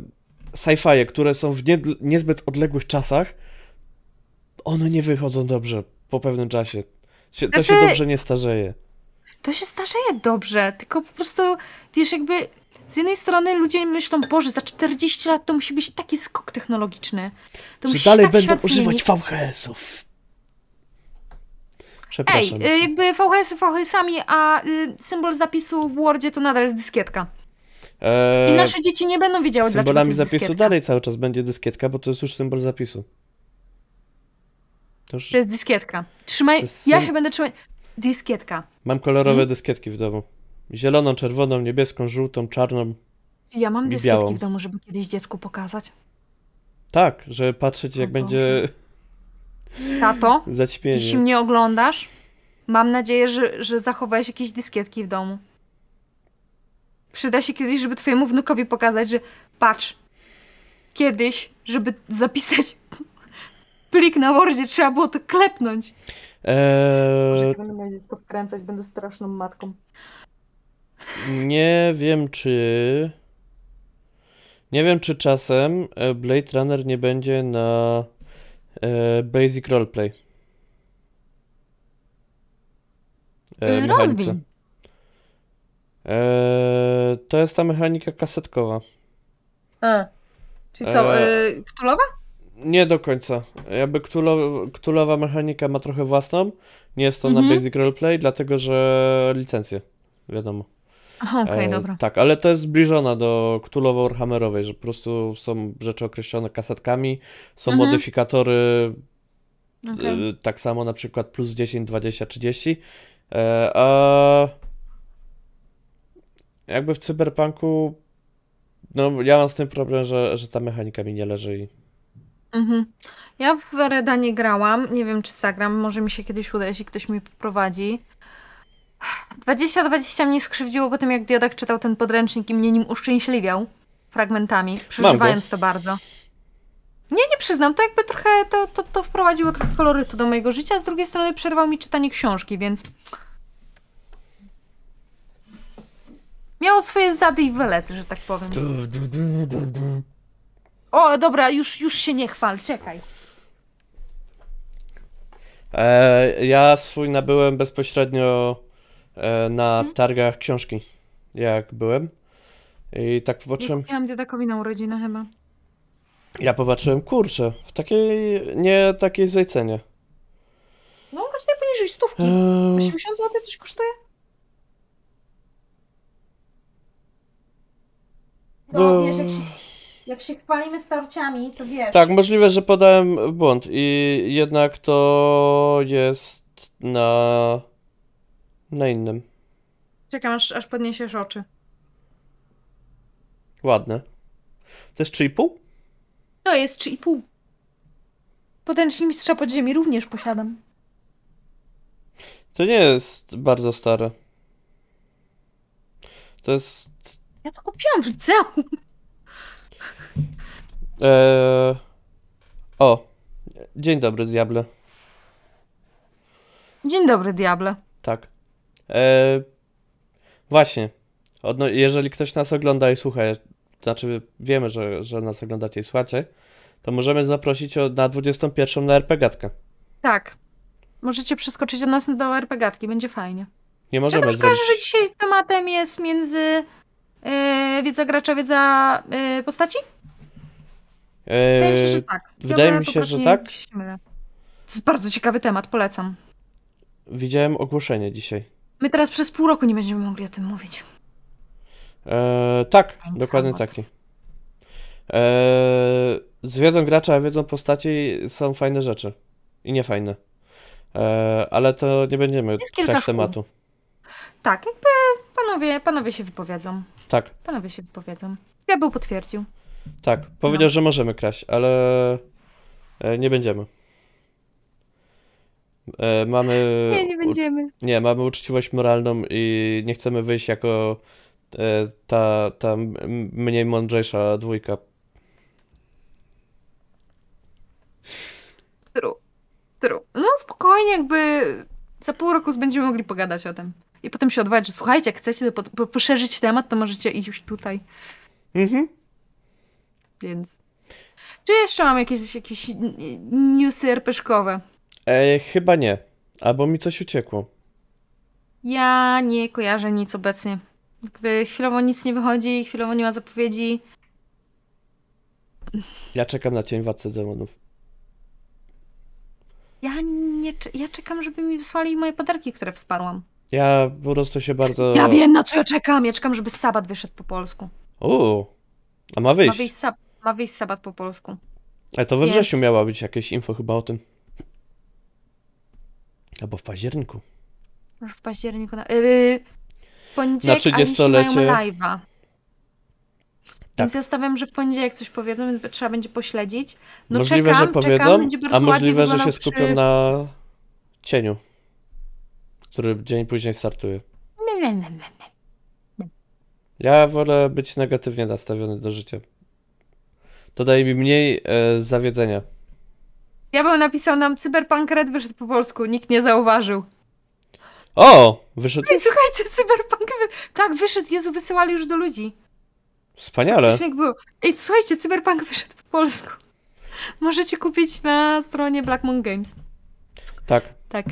sci-fi, które są w nie, niezbyt odległych czasach, one nie wychodzą dobrze po pewnym czasie. To się Znaczy- dobrze nie starzeje. To się starzeje dobrze, tylko po prostu, wiesz, jakby z jednej strony ludzie myślą, Boże, za 40 lat to musi być taki skok technologiczny. To Czy dalej tak będą używać. VHS-ów? Ej, Przepraszam. y, jakby VHS VHS-ami, a y, symbol zapisu w Wordzie to nadal jest dyskietka. I Eee, nasze dzieci nie będą wiedziały, dlaczego symbolami zapisu dyskietka. dalej cały czas będzie dyskietka, bo to jest już symbol zapisu. To już To jest dyskietka. Trzymaj, jest ja się będę trzymać. Dyskietka. mam kolorowe Mhm. dyskietki w domu. Zieloną, czerwoną, niebieską, żółtą, czarną. Ja mam I dyskietki białą. w domu, żeby kiedyś dziecku pokazać. Tak, żeby patrzeć jak O będzie [laughs] Tato, jeśli mnie oglądasz, mam nadzieję, że, że zachowałeś jakieś dyskietki w domu. Przyda się kiedyś, żeby twojemu wnukowi pokazać, że patrz, kiedyś, żeby zapisać [laughs] plik na Wordzie, trzeba było to klepnąć. Eee, będę moje dziecko wkręcać, będę straszną matką. Nie wiem czy. Nie wiem czy czasem e, Blade Runner nie będzie na e, Basic Roleplay. E, Yy, mechanice. E, to jest ta mechanika kasetkowa. E. Czyli co, E. y, Ktulowa? Nie do końca. Jakby Cthulhu, Cthulhuwa mechanika ma trochę własną. Nie jest to na Mhm. Basic Roleplay, dlatego że licencje. Wiadomo. Aha, okej, E, dobra. Tak, ale to jest zbliżona do Cthulhu Warhammerowej, że po prostu są rzeczy określone kasetkami, są Mhm. modyfikatory, e, tak samo na przykład plus 10, 20, 30. E, a jakby w Cyberpunku, no ja mam z tym problem, że, że ta mechanika mi nie leży i Mhm. Ja w Reda nie grałam. Nie wiem, czy zagram. Może mi się kiedyś uda, jeśli ktoś mnie poprowadzi. 2020 mnie skrzywdziło po tym, jak Diodak czytał ten podręcznik i mnie nim uszczęśliwiał fragmentami, przeżywając to bardzo. Nie, nie przyznam, to jakby trochę to, to, to wprowadziło trochę kolorytu do mojego życia, z drugiej strony przerwał mi czytanie książki, więc miało swoje zady i wylety, że tak powiem. O, dobra, już, już się nie chwal, czekaj. E, ja swój nabyłem bezpośrednio na Mhm. targach książki, jak byłem. I tak Ja popatrzyłem, kupiłam Diodakowi na urodziny chyba. ja popatrzyłem, kurczę, w takiej, nie takiej złej cenie. No, właśnie poniżej stówki. Eee, 80 zł coś kosztuje? No, wiesz, jak się, jak się chwalimy starciami, to wiesz. Tak, możliwe, że podałem w błąd i jednak to jest na, na innym. Czekam, aż, aż podniesiesz oczy. Ładne. To jest 3,5? To jest 3,5. Podręcznik Mistrza Podziemi również posiadam. To nie jest bardzo stare. To jest Ja to kupiłam w liceum. Eee... O, dzień dobry, diable. Dzień dobry, diable. Tak. Eee... Właśnie. Odno... Jeżeli ktoś nas ogląda i słucha, znaczy wiemy, że, że nas oglądacie i słuchacie, to możemy zaprosić o, na 21 na RPGatkę. Tak. Możecie przeskoczyć od nas do RPGatki, będzie fajnie. Nie możemy też zrobić... że dzisiaj tematem jest między yy, wiedza gracza, wiedza yy, postaci? Wydaje mi się, że tak. wydaje mi się, że tak. To jest bardzo ciekawy temat, polecam. Widziałem ogłoszenie dzisiaj. My teraz przez pół roku nie będziemy mogli o tym mówić. Eee, tak, dokładnie temat. taki. Eee, z wiedzą gracza, a wiedzą postaci są fajne rzeczy. I niefajne. Eee, ale to nie będziemy szkół. tematu. Tak, jakby panowie, panowie się wypowiedzą. Tak, Panowie się wypowiedzą. Ja był potwierdził. tak. Powiedział, No. że możemy kraść, ale e, nie będziemy. E, mamy. Nie, nie u- będziemy. Nie, mamy uczciwość moralną i nie chcemy wyjść jako e, ta, ta mniej mądrzejsza dwójka. True. True. No spokojnie, jakby za pół roku będziemy mogli pogadać o tym. I potem się odwołać, że słuchajcie, jak chcecie po, po, poszerzyć temat, to możecie iść już tutaj. Mhm. Więc. Czy jeszcze mam jakieś, jakieś newsy RPszkowe? E, chyba nie. Albo mi coś uciekło. Ja nie kojarzę nic obecnie. Jakby chwilowo nic nie wychodzi, chwilowo nie ma zapowiedzi. Ja czekam na cień władcy demonów. Ja nie ja czekam, żeby mi wysłali moje podarki, które wsparłam. Ja po prostu się bardzo. Ja wiem, na co ja czekam. Ja czekam, żeby Sabat wyszedł po polsku. Uuu. A ma Ma wyjść. wyjść, sab- ma wyjść Sabat po polsku. A to we wrześniu miała być jakieś info chyba o tym. Albo w październiku. Może w październiku. Na, yy, w poniedziałek Na Alisi 30-lecie. mają live'a. Więc Tak. ja stawiam, że w poniedziałek coś powiedzą, więc trzeba będzie pośledzić. No możliwe, czekam, że powiedzą, czekam, a możliwe, że się skupią przy... na cieniu, który dzień później startuje. Nie, nie, nie, nie. Ja wolę być negatywnie nastawiony do życia. To daje mi mniej e, zawiedzenia. Ja bym napisał nam Cyberpunk Red wyszedł po polsku, nikt nie zauważył. O! Wyszedł Ej, słuchajcie, Cyberpunk wy... Tak, wyszedł, Jezu, wysyłali już do ludzi. wspaniale. Faktycznie jak było. Ej, słuchajcie, Cyberpunk wyszedł po polsku. Możecie kupić na stronie Black Moon Games. Tak. Tak.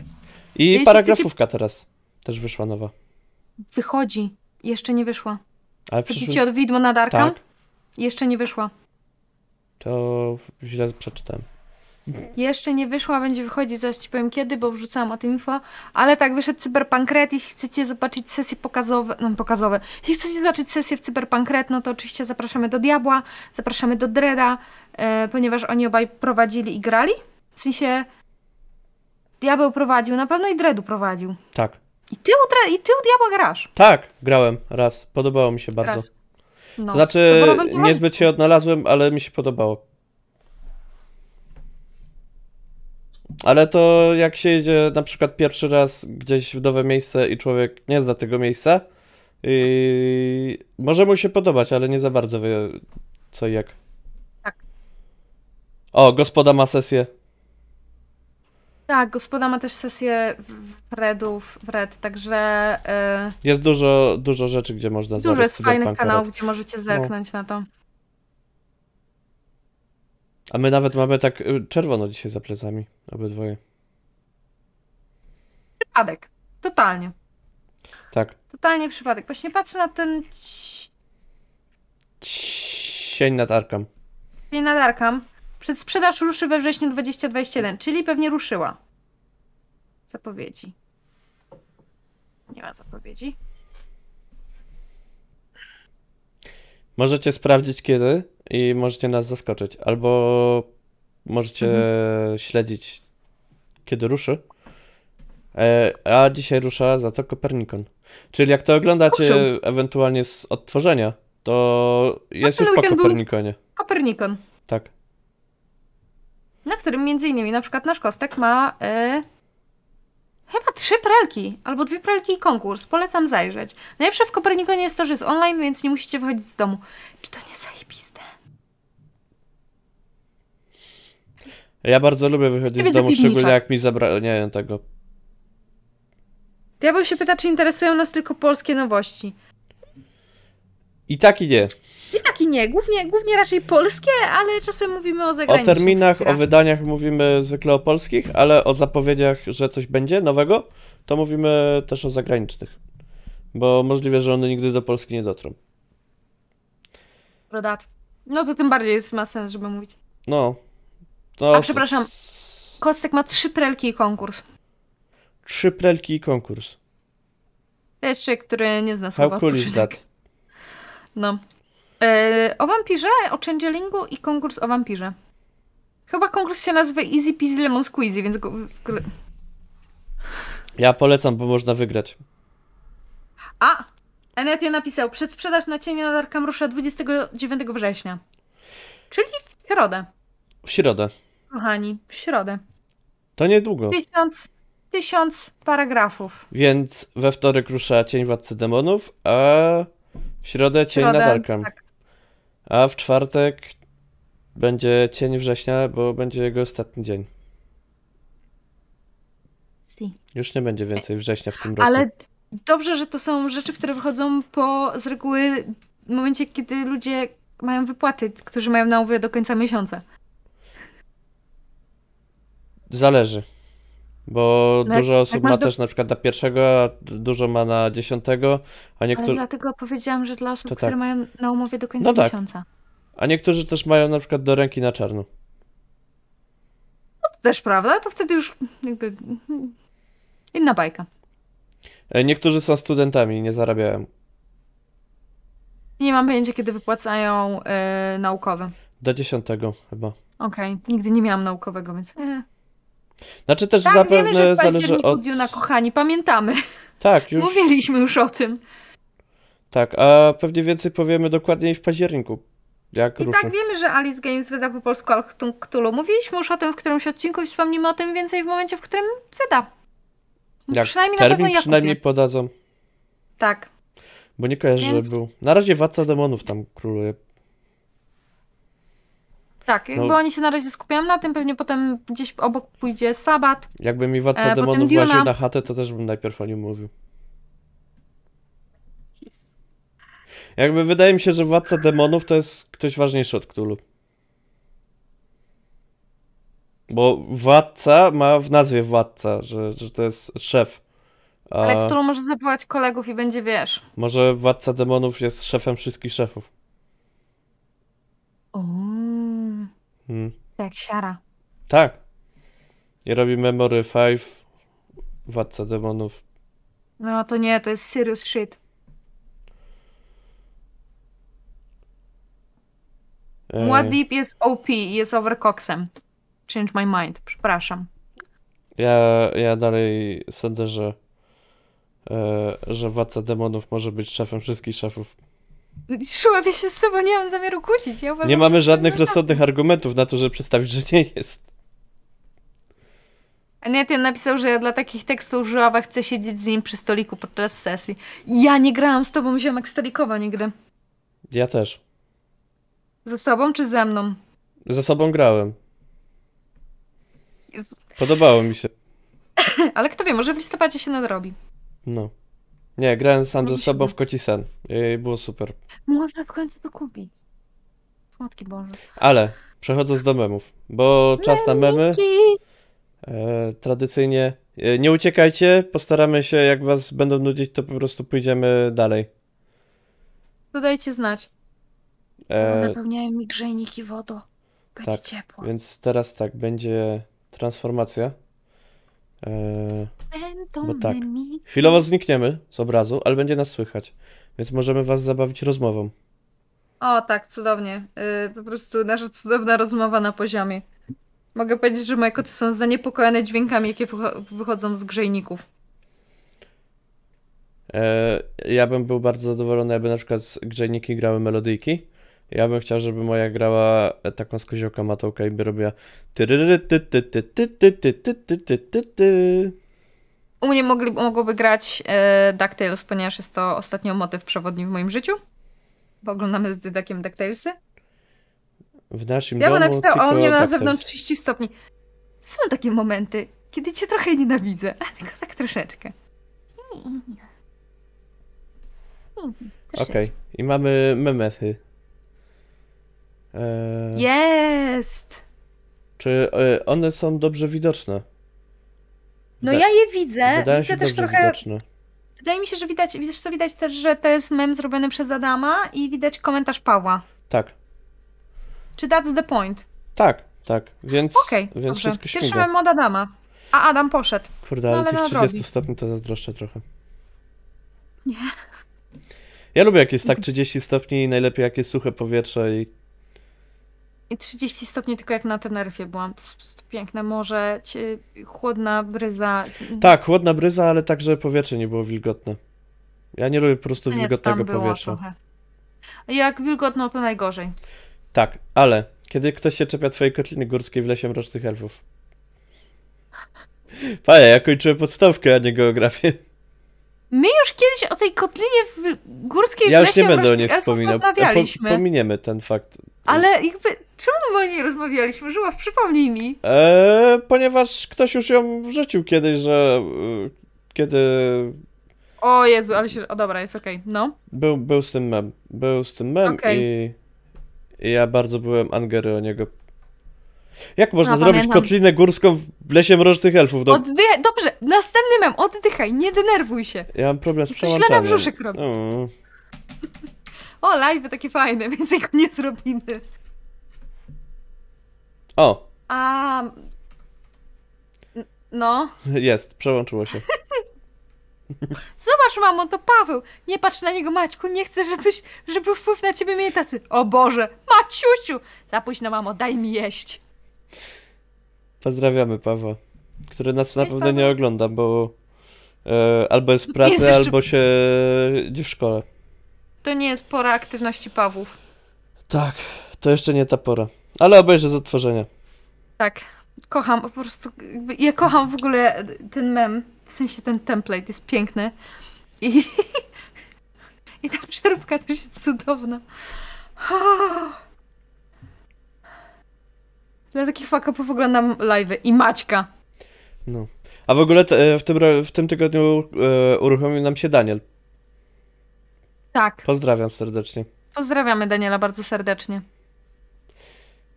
I Jeśli paragrafówka teraz też wyszła nowa. Wychodzi. Jeszcze nie wyszła. Ale Chodzicie przyszły... od widmo nad Arkham? Tak, Jeszcze nie wyszła. to źle przeczytałem. Jeszcze nie wyszła, będzie wychodzić, zaraz ci powiem kiedy, bo wrzucałam o tym info. Ale tak, wyszedł Cyberpunk Red, jeśli chcecie zobaczyć sesje pokazowe, no pokazowe, jeśli chcecie zobaczyć sesję w Cyberpunk Red, no to oczywiście zapraszamy do Diabła, zapraszamy do Dreda, e, ponieważ oni obaj prowadzili i grali. W sensie Diabeł prowadził, na pewno i Dredu prowadził. Tak. I ty u, Dre- i ty u Diabła grasz. Tak, grałem raz. Podobało mi się bardzo. Raz. No. To znaczy, No bo to niezbyt się odnalazłem, ale mi się podobało. Ale to jak się jedzie na przykład pierwszy raz gdzieś w nowe miejsce i człowiek nie zna tego miejsca, i może mu się podobać, ale nie za bardzo wie co i jak. Tak. O, gospoda ma sesję. Tak, gospoda ma też sesję w- Redów, w Red, także e, Jest dużo, dużo rzeczy, gdzie można dużo jest fajnych kanałów, gdzie możecie zerknąć na to. A my nawet mamy tak y, czerwono dzisiaj za plecami, obydwoje. Przypadek. Totalnie. Tak. Totalnie przypadek. Właśnie patrzę na ten ci- Sień nad Arkham. dzień nad Arkham. Przedsprzedaż ruszy we wrześniu 2021, czyli pewnie ruszyła. Zapowiedzi. Nie ma zapowiedzi. Możecie sprawdzić kiedy i możecie nas zaskoczyć. Albo możecie Mhm. śledzić kiedy ruszy. E, a dzisiaj rusza za to Kopernikon. Czyli jak to oglądacie Ruszył. ewentualnie z odtworzenia, to jest już po Kopernikonie. Kopernikon, Tak. na którym między innymi na przykład nasz Kostek ma e, chyba trzy prelki, albo dwie prelki i konkurs. Polecam zajrzeć. Najlepsze w Kopernikonie jest to, że jest online, więc nie musicie wychodzić z domu. Czy to nie zajebiste? Ja bardzo lubię wychodzić z domu, szczególnie jak mi zabraniają tego. Diabeł się pyta, czy interesują nas tylko polskie nowości. I tak i nie. I tak i nie, głównie, głównie raczej polskie, ale czasem mówimy o O zagranicznych. terminach, o wydaniach mówimy zwykle o polskich, ale o zapowiedziach, że coś będzie nowego, to mówimy też o zagranicznych. Bo możliwe, że one nigdy do Polski nie dotrą. Rodat. No to tym bardziej jest, ma sens, żeby mówić. No. no A, przepraszam. Kostek ma trzy prelki i konkurs. Trzy prelki i konkurs. To jest człowiek, który nie zna słowa How cool is that? No. E, o wampirze, o changelingu i konkurs o wampirze. Chyba konkurs się nazywa Easy Peasy Lemon Squeezy, więc go... Ja polecam, bo można wygrać. A! Enetie napisał, przedsprzedaż na cienie nad Arkham rusza 29 września. Czyli w środę, W środę. kochani, w środę. To niedługo. Tysiąc, tysiąc paragrafów. Więc we wtorek rusza Cień Władcy Demonów, a w środę Cień Środę, nad Arkham. Tak. A w czwartek będzie Cień Września, bo będzie jego ostatni dzień. Si. Już nie będzie więcej września w tym roku. Ale dobrze, że to są rzeczy, które wychodzą po z reguły w momencie, kiedy ludzie mają wypłaty, którzy mają na umówienie do końca miesiąca. Zależy. Bo No dużo osób ma do- też na przykład na pierwszego, a dużo ma na dziesiątego, a Ale niektórzy, dlatego powiedziałam, że dla osób, które tak. mają na umowie do końca No tak. miesiąca. a niektórzy też mają na przykład do ręki na czarno. To też prawda, to wtedy już jakby inna bajka. E, Niektórzy są studentami nie zarabiają. Nie mam pojęcia, kiedy wypłacają yy, naukowe. Do dziesiątego chyba. Okej, nigdy nie miałam naukowego, więc... E. Znaczy też Tak, zapewne wiemy, że w zależy od... Duna, kochani, pamiętamy. Tak, już. Mówiliśmy już o tym. Tak, a pewnie więcej powiemy dokładniej w październiku. Jak I ruszy. tak wiemy, że Alice Games wyda po polsku Alchtung Cthulhu. Mówiliśmy już o tym w którymś odcinku i wspomnimy o tym więcej w momencie, w którym wyda. Jak przynajmniej na termin pewno ja przynajmniej kupię. podadzą. Tak. Bo nie kojarzę, Więc- że był. Na razie Władca Demonów tam króluje. Tak, jakby No. oni się na razie skupiają na tym, pewnie potem gdzieś obok pójdzie Sabat. Jakby mi Władca E, Demonów Duna. łaził na chatę, to też bym najpierw o nim mówił. Jakby wydaje mi się, że Władca Demonów to jest ktoś ważniejszy od Cthulhu. Bo Władca ma w nazwie Władca, że, że to jest szef. A Ale którą może zawołać kolegów i będzie, wiesz... może Władca Demonów jest szefem wszystkich szefów. Hmm. jak siara. Tak. I robi Memory 5, Władca Demonów. No to nie, to jest serious shit. E, Muad'Dib jest OP i jest overcoxem. Change my mind, przepraszam. Ja, ja dalej sądzę, że, e, że Władca Demonów może być szefem wszystkich szefów. Szyłaby się z sobą, nie mam zamiaru kłócić. Ja uważam, Nie mamy żadnych rozsądnych argumentów na to, żeby przedstawić, że nie jest. Anietian napisał, że ja dla takich tekstów żuława chcę siedzieć z nim przy stoliku podczas sesji. Ja nie grałam z tobą ziomek stolikowa nigdy. Ja też. Ze sobą czy ze mną? Ze sobą grałem. Jezu. Podobało mi się. [laughs] Ale kto wie, może w listopadzie się nadrobi. No. Nie, grałem sam ze sobą w Koci Sen. I było super. Można w końcu to kupić. Słodki Boże. Ale przechodząc do memów, bo czas na memy. E, tradycyjnie e, nie uciekajcie, postaramy się, jak was będą nudzić, to po prostu pójdziemy dalej. To dajcie znać. Bo E, napełniają mi grzejniki wodą. Będzie tak, ciepło. więc teraz tak, będzie transformacja. E, Będą bo tak. chwilowo znikniemy z obrazu, ale będzie nas słychać, więc możemy was zabawić rozmową. O, tak, cudownie. Yy, po prostu nasza cudowna rozmowa na poziomie. Mogę powiedzieć, że moje koty są zaniepokojone dźwiękami, jakie wycho- wychodzą z grzejników. E, ja bym był bardzo zadowolony, jakby na przykład z grzejniki grały melodyjki. Ja bym chciał, żeby moja grała e, taką z koziołka matołka i by robiła tyryry, ty, ty, ty, ty, ty, ty, ty, ty, ty, ty, ty. U mnie mogli, mogłoby grać e, DuckTales, ponieważ jest to ostatnio motyw przewodni w moim życiu. Bo oglądamy z Dydakiem DuckTalesy. W naszym Ja bym domu napisał, a u mnie na zewnątrz to jest. 30 stopni. Są takie momenty, kiedy cię trochę nienawidzę, a [laughs] tylko tak troszeczkę. [laughs] Okej. I mamy memechy. Eee, Jest! Czy e, one są dobrze widoczne? No ja je widzę. Wydają Widzę się też trochę. widoczne. Wydaje mi się, że widać, widzisz co widać też, że to jest mem zrobiony przez Adama i widać komentarz Pawła. Tak. Czy that's the point? Tak, tak. Więc, Okej, więc dobrze. wszystko Pierwszy mem od Adama. A Adam poszedł. Kurde, No, ale ale tych no 30 drogi. stopni to zazdroszczę trochę. Nie. Ja lubię jak jest tak 30 stopni i najlepiej jak jest suche powietrze I 30 stopni tylko jak na Teneryfie byłam. To jest piękne morze, chłodna bryza. Tak, chłodna bryza, ale także powietrze nie było wilgotne. Ja nie lubię po prostu nie, wilgotnego powietrza. trochę. Jak wilgotno, to najgorzej. Tak, ale kiedy ktoś się czepia twojej kotliny górskiej w lesie mrocznych elfów. Panie, ja kończyłem podstawkę, a nie geografię. My już kiedyś o tej kotlinie w górskiej Ja już nie będę o niej wspominał. Po, pominiemy ten fakt. Ale jakby, czemu my o niej rozmawialiśmy? Żuław, przypomnij mi. Eee, ponieważ ktoś już ją wrzucił kiedyś, że y, kiedy O Jezu, ale się... O dobra, jest okej. No. był, był z tym mem. Był z tym mem Okej. i, i ja bardzo byłem angery o niego. Jak można No, zrobić pamiętam. kotlinę górską w lesie mrocznych elfów? No, Oddychaj, dobrze, następny mem, oddychaj, nie denerwuj się. ja mam problem z Coś źle na przełączaniem. brzuszek robi. O, live takie fajne, [laughs] więc go nie zrobimy. O, A... No. jest, przełączyło się. [laughs] Zobacz, mamo, to Paweł. Nie patrz na niego, Maćku. Nie chcę, żebyś, żeby wpływ na ciebie mieli tacy. O Boże, Maciusiu! Zapuść na mamo, daj mi jeść. Pozdrawiamy Pawła, który nas na pewno Paweł. nie ogląda, bo e, albo jest w pracy, jest jeszcze- albo się nie w szkole. To nie jest pora aktywności Pawłów. Tak, to jeszcze nie ta pora. Ale obejrzę z odtworzenia. Tak. Kocham, po prostu. Ja kocham w ogóle ten mem. W sensie ten template jest piękny. I, [laughs] i ta przeróbka też jest cudowna. [laughs] Dla takich fuck-upów oglądam live'y. I Maćka. No. A w ogóle te, e, w, tym, w tym tygodniu e, uruchomił nam się Daniel. Tak. Pozdrawiam serdecznie. Pozdrawiamy Daniela bardzo serdecznie.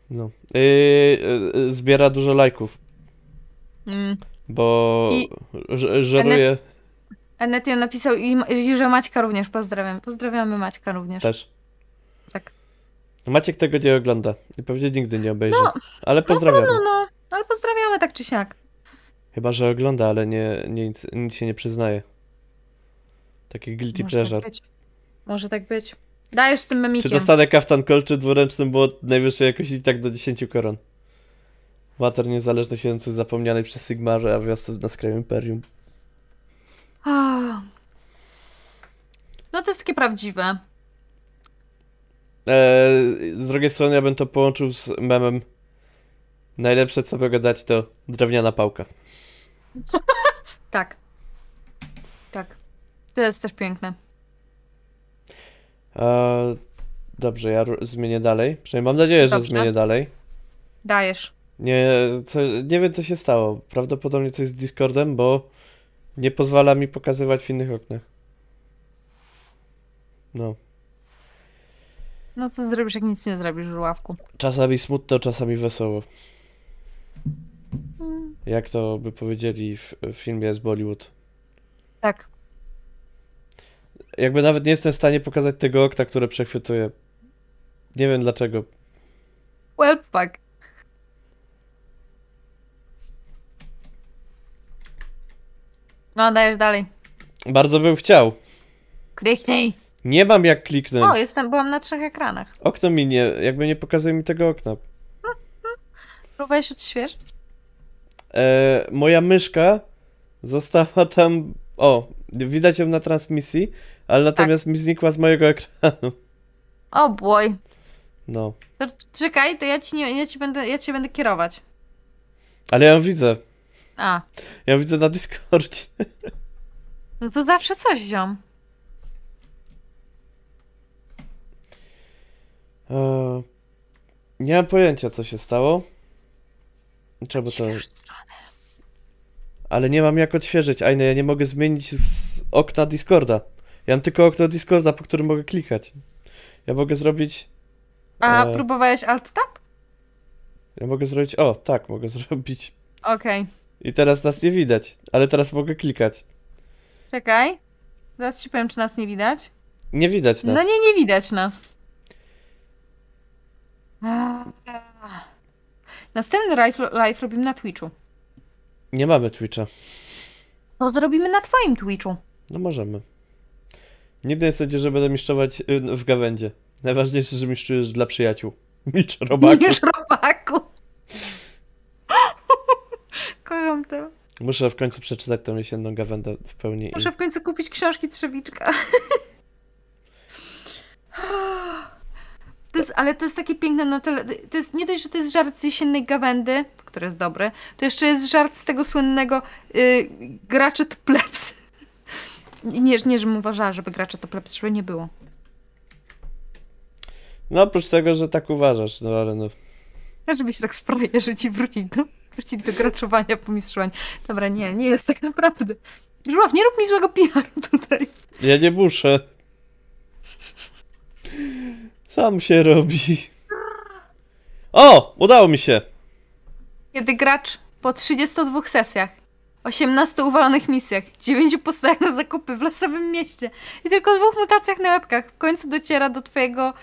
No. E, e, zbiera dużo lajków, Mm. bo I- żeruje Enetia napisał i, i że Maćka również pozdrawiam. Pozdrawiamy Maćka również. też. Tak. Maciek tego nie ogląda i pewnie nigdy nie obejrzy. No, ale pozdrawiamy. No, no, ale pozdrawiamy tak czy siak. Chyba, że ogląda, ale nie, nie, nic, nic się nie przyznaje. Taki guilty Może pleasure. tak. Może tak być. Dajesz z tym Czy memikiem. dostanę kaftan kolczy dwuręczny błot najwyższej jakości i tak do 10 koron? Water niezależny siedzący zapomnianej przez Sigmarze, a wiosce na skraju Imperium. No to jest takie prawdziwe. Eee, z drugiej strony ja bym to połączył z memem Najlepsze co mogę dać to drewniana pałka. [laughs] Tak. Tak. To jest też piękne. Eee, dobrze, ja zmienię dalej. Przynajmniej mam nadzieję, że Dobrze. zmienię dalej. Dajesz. Nie, co, nie wiem co się stało. Prawdopodobnie coś z Discordem, bo nie pozwala mi pokazywać w innych oknach. No. No co zrobisz, jak nic nie zrobisz, żuławku? Czasami smutno, czasami wesoło. Jak to by powiedzieli w, w filmie z Bollywood. Tak. Jakby nawet nie jestem w stanie pokazać tego okna, które przechwytuję. Nie wiem dlaczego. Well, fuck. No, dajesz dalej. Bardzo bym chciał. Kliknij. Nie mam jak O, kliknąć. jestem, byłam na trzech ekranach. Okno mi nie, jakby nie pokazuje mi tego okna. Próbujesz odświeżyć? E, moja myszka została tam. O, widać ją na transmisji, ale natomiast mi znikła z mojego ekranu. O, boy. No. To czekaj, to ja ci, nie, ja ci będę, ja cię będę kierować. Ale ja ją widzę. A, Ja ją widzę na Discordzie. no to zawsze coś ziom. E, nie mam pojęcia, co się stało. Czemu to. Ale nie mam jak odświeżyć. Ajne, ja nie mogę zmienić z okna Discorda. Ja mam tylko okno Discorda, po którym mogę klikać. Ja mogę zrobić... A E. próbowałeś alt tab? Ja mogę zrobić... O, tak, mogę zrobić. Okej. I teraz nas nie widać, ale teraz mogę klikać. Czekaj. Zaraz ci powiem, czy nas nie widać. Nie widać nas. No nie, nie widać nas. Następny live, live robimy na Twitchu. Nie mamy Twitcha. To zrobimy na twoim Twitchu. No możemy. Nigdy nie sądzę, że będę mistrzować y, w gawędzie. Najważniejsze, że mistrzysz dla przyjaciół. [laughs] Micz robaku. Niż [laughs] robaku. Kocham to. Muszę w końcu przeczytać tą jesienną gawędę w pełni. Muszę w końcu kupić książki Trzewiczka. [laughs] jest, ale to jest takie piękne na tyle. To jest nie dość, że to jest żart z jesiennej gawędy, który jest dobry, to jeszcze jest żart z tego słynnego y, gracze to plebs. [laughs] Nie, nie, żebym uważała, żeby gracze to plebs, żeby nie było. No oprócz tego, że tak uważasz, no ale no. A żeby się tak sprajerzyć i wrócić do, wrócić do graczowania po mistrzowaniu. Dobra, nie, nie jest tak naprawdę. Żuław, nie rób mi złego PR tutaj. Ja nie muszę. Sam się robi. O! Udało mi się! Kiedy gracz po 32 sesjach, 18 uwalonych misjach, 9 postach na zakupy w lasowym mieście i tylko dwóch mutacjach na łebkach w końcu dociera do twojego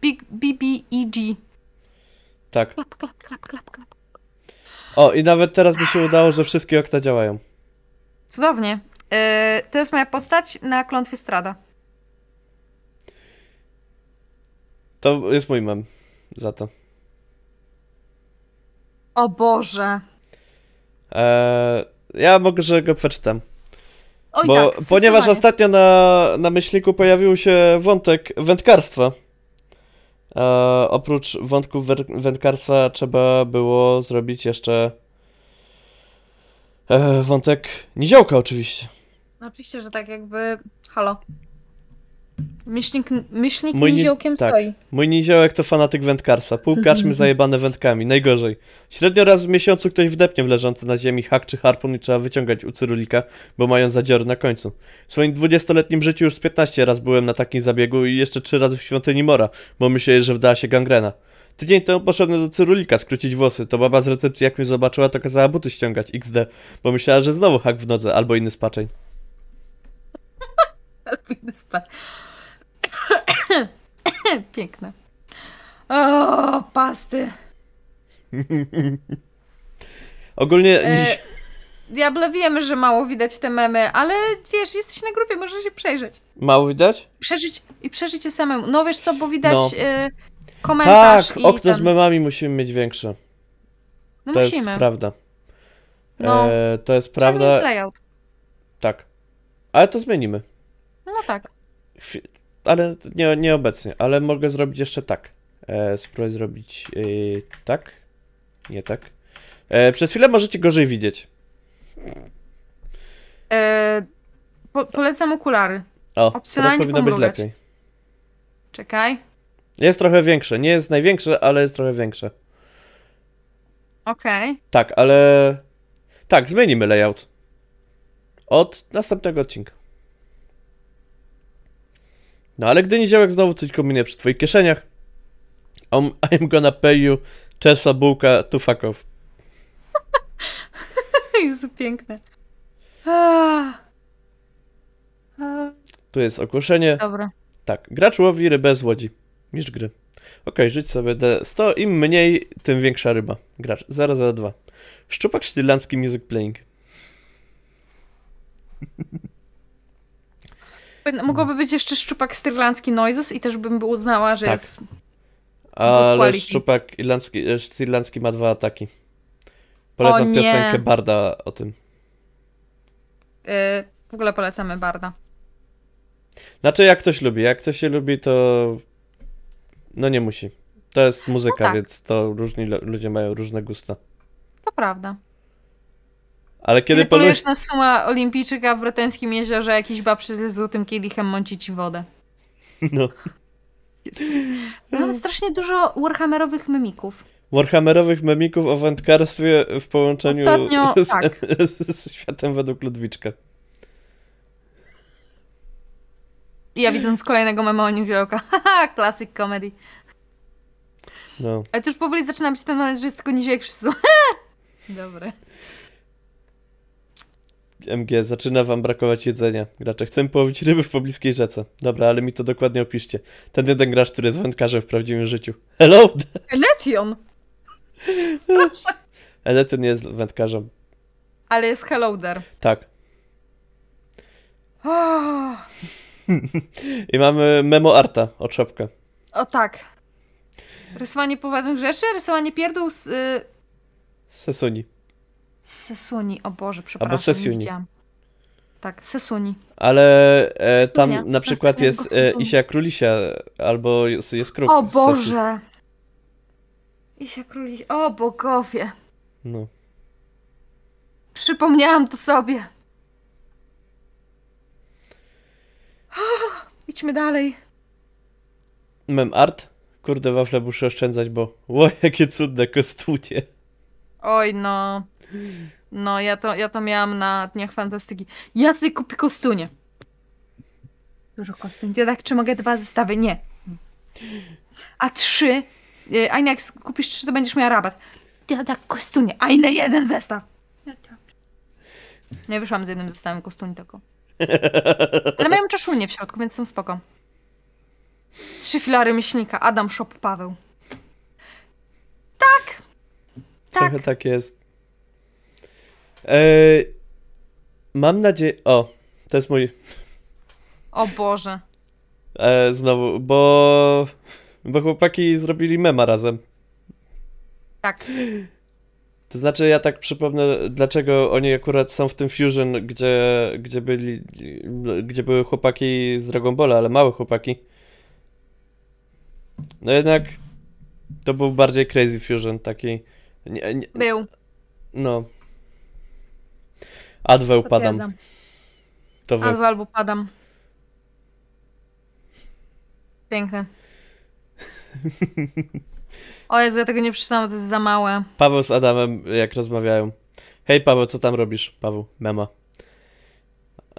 Big BBEG. Tak. Klap, klap, klap, klap, klap. O, i nawet teraz mi się udało, że wszystkie okna działają. Cudownie. Yy, to jest moja postać na klątwie Strada. To jest mój mem. Za to. O Boże. Eee, ja mogę, że go przeczytam. Oj Bo tak, ponieważ ostatnio na, na myślniku pojawił się wątek wędkarstwa. E, oprócz wątków wędkarstwa trzeba było zrobić jeszcze e, wątek niziołka oczywiście. No Oczywiście, że tak jakby... Halo. Myślnik, myślnik Mój ni- niziołkiem tak. stoi. Mój niziołek to fanatyk wędkarstwa. Pół karczmy [laughs] zajebane wędkami. Najgorzej. Średnio raz w miesiącu ktoś wdepnie w leżący na ziemi hak czy harpun i trzeba wyciągać u cyrulika, bo mają zadziory na końcu. W swoim 20-letnim życiu już z 15 raz byłem na takim zabiegu i jeszcze 3 razy w świątyni Mora, bo myśleli, że wdała się gangrena. Tydzień temu poszedłem do cyrulika skrócić włosy. To baba z recepcji jak mnie zobaczyła, to kazała buty ściągać. XD. Bo myślała, że znowu hak w nodze albo inny spaczeń. [laughs] Alpiny spad. [coughs] Piękne. O, pasty. [laughs] Ogólnie... E, Diable, wiemy, że mało widać te memy, ale wiesz, jesteś na grupie, możesz się przejrzeć. Mało widać? Przeżyć i przeżyć je samemu. No wiesz co, bo widać No. y, komentarz Tak, i okno z ten... memami musimy mieć większe. No to musimy. jest prawda. No. E, to jest prawda. layout. Tak. Ale to zmienimy. No tak. Chwi- ale nie, nie obecnie. Ale mogę zrobić jeszcze tak. E, spróbuję zrobić e, tak. Nie tak. E, przez chwilę możecie gorzej widzieć. E, po, polecam okulary. O, teraz Opcjonalnie powinno być lepiej. Czekaj. Jest trochę większe. Nie jest największe, ale jest trochę większe. Okej. Tak, ale. Tak, zmienimy layout. Od następnego odcinka. No ale gdy niziołek znowu coś kombinuje przy twoich kieszeniach, I'm, [laughs] I'm gonna pay you czerwca bułka to fuck off. [laughs] Jezu, piękne. Ah. Ah, Tu jest ogłoszenie. Dobra. Tak, gracz łowi rybę z łodzi. Mistrz gry. Okej, rzuć sobie D100. Im mniej, tym większa ryba. Gracz 002. Szczupak sztylandzki music playing. [laughs] Mogłoby być jeszcze szczupak styrlandzki Noises i też bym uznała, że Tak. jest... Ale szczupak irlandzki, e, sztylandzki ma dwa ataki. Polecam piosenkę Barda o tym. y, w ogóle polecamy Barda. Znaczy, jak ktoś lubi. Jak ktoś się lubi, to. No nie musi. To jest muzyka, tak. więc to różni ludzie mają różne gusta. To prawda. Ale kiedy Kiedy na suma olimpijczyka w brytyjskim jeziorze, jakiś babszy ze złotym kielichem mąci ci wodę. [laughs] No. Mam strasznie dużo Warhammerowych memików. Warhammerowych memików o wędkarstwie w połączeniu Ostatnio, [laughs] z, tak. [laughs] z światem według Ludwiczka. Ja widząc kolejnego mema o Niziołka. Haha, classic comedy. No. Ale to już powoli zaczyna być ten moment, że jest tylko Niziołek wszyscy. Dobre. MG, zaczyna wam brakować jedzenia. Gracze, chcę połowić ryby w pobliskiej rzece. Dobra, ale mi to dokładnie opiszcie. Ten jeden gracz, który jest wędkarzem w prawdziwym życiu. Hello! Letion! Ale ten nie jest wędkarzem. Ale jest hello there. Tak. Oh, [laughs] I mamy memo arta od szopka. o tak. Rysowanie poważnych rzeczy, rysowanie pierdół z... Y... Sesuni. Sesuni, o Boże, przepraszam, nie Sesuni. Tak, Sesuni. Ale e, tam na przykład Tak, jest tak, e, tak. Isia Królisia, albo jest, jest kruk. O Sesi. Boże! I się króli... O bogowie! No. Przypomniałam to sobie. Idźmy dalej. Mem art. Kurde, wafle muszę oszczędzać, bo ło, jakie cudne kostunie. Oj, no. No, ja to, ja to miałam na Dniach Fantastyki. Ja sobie kupię kostunie. Dużo kostuń. Ja tak, czy mogę dwa zestawy? Nie. A trzy? y, A jak kupisz trzy, to będziesz miała rabat. Ja tak kostunie, a jeden zestaw. Nie wyszłam z jednym zestawem kostuń tylko. Ale mają czaszunię w środku, więc są spoko. Trzy filary myślnika. Adam Shop Paweł. Tak! Tak. Trochę tak jest. Ej, mam nadzieję. O, to jest mój. O Boże. E, znowu, bo. Bo chłopaki zrobili mema razem. Tak. To znaczy, ja tak przypomnę, dlaczego oni akurat są w tym Fusion, gdzie, gdzie byli. Gdzie były chłopaki z Dragon Balla, ale małe chłopaki. No jednak. To był bardziej Crazy Fusion, taki. Nie, nie, Był. no. Adweł padam. Potwierdzam. To wy. Albo, albo padam. Piękne. [laughs] O Jezu, ja tego nie przeczytałam, to jest za małe. Paweł z Adamem, jak rozmawiają. Hej Paweł, co tam robisz? Paweł, mema.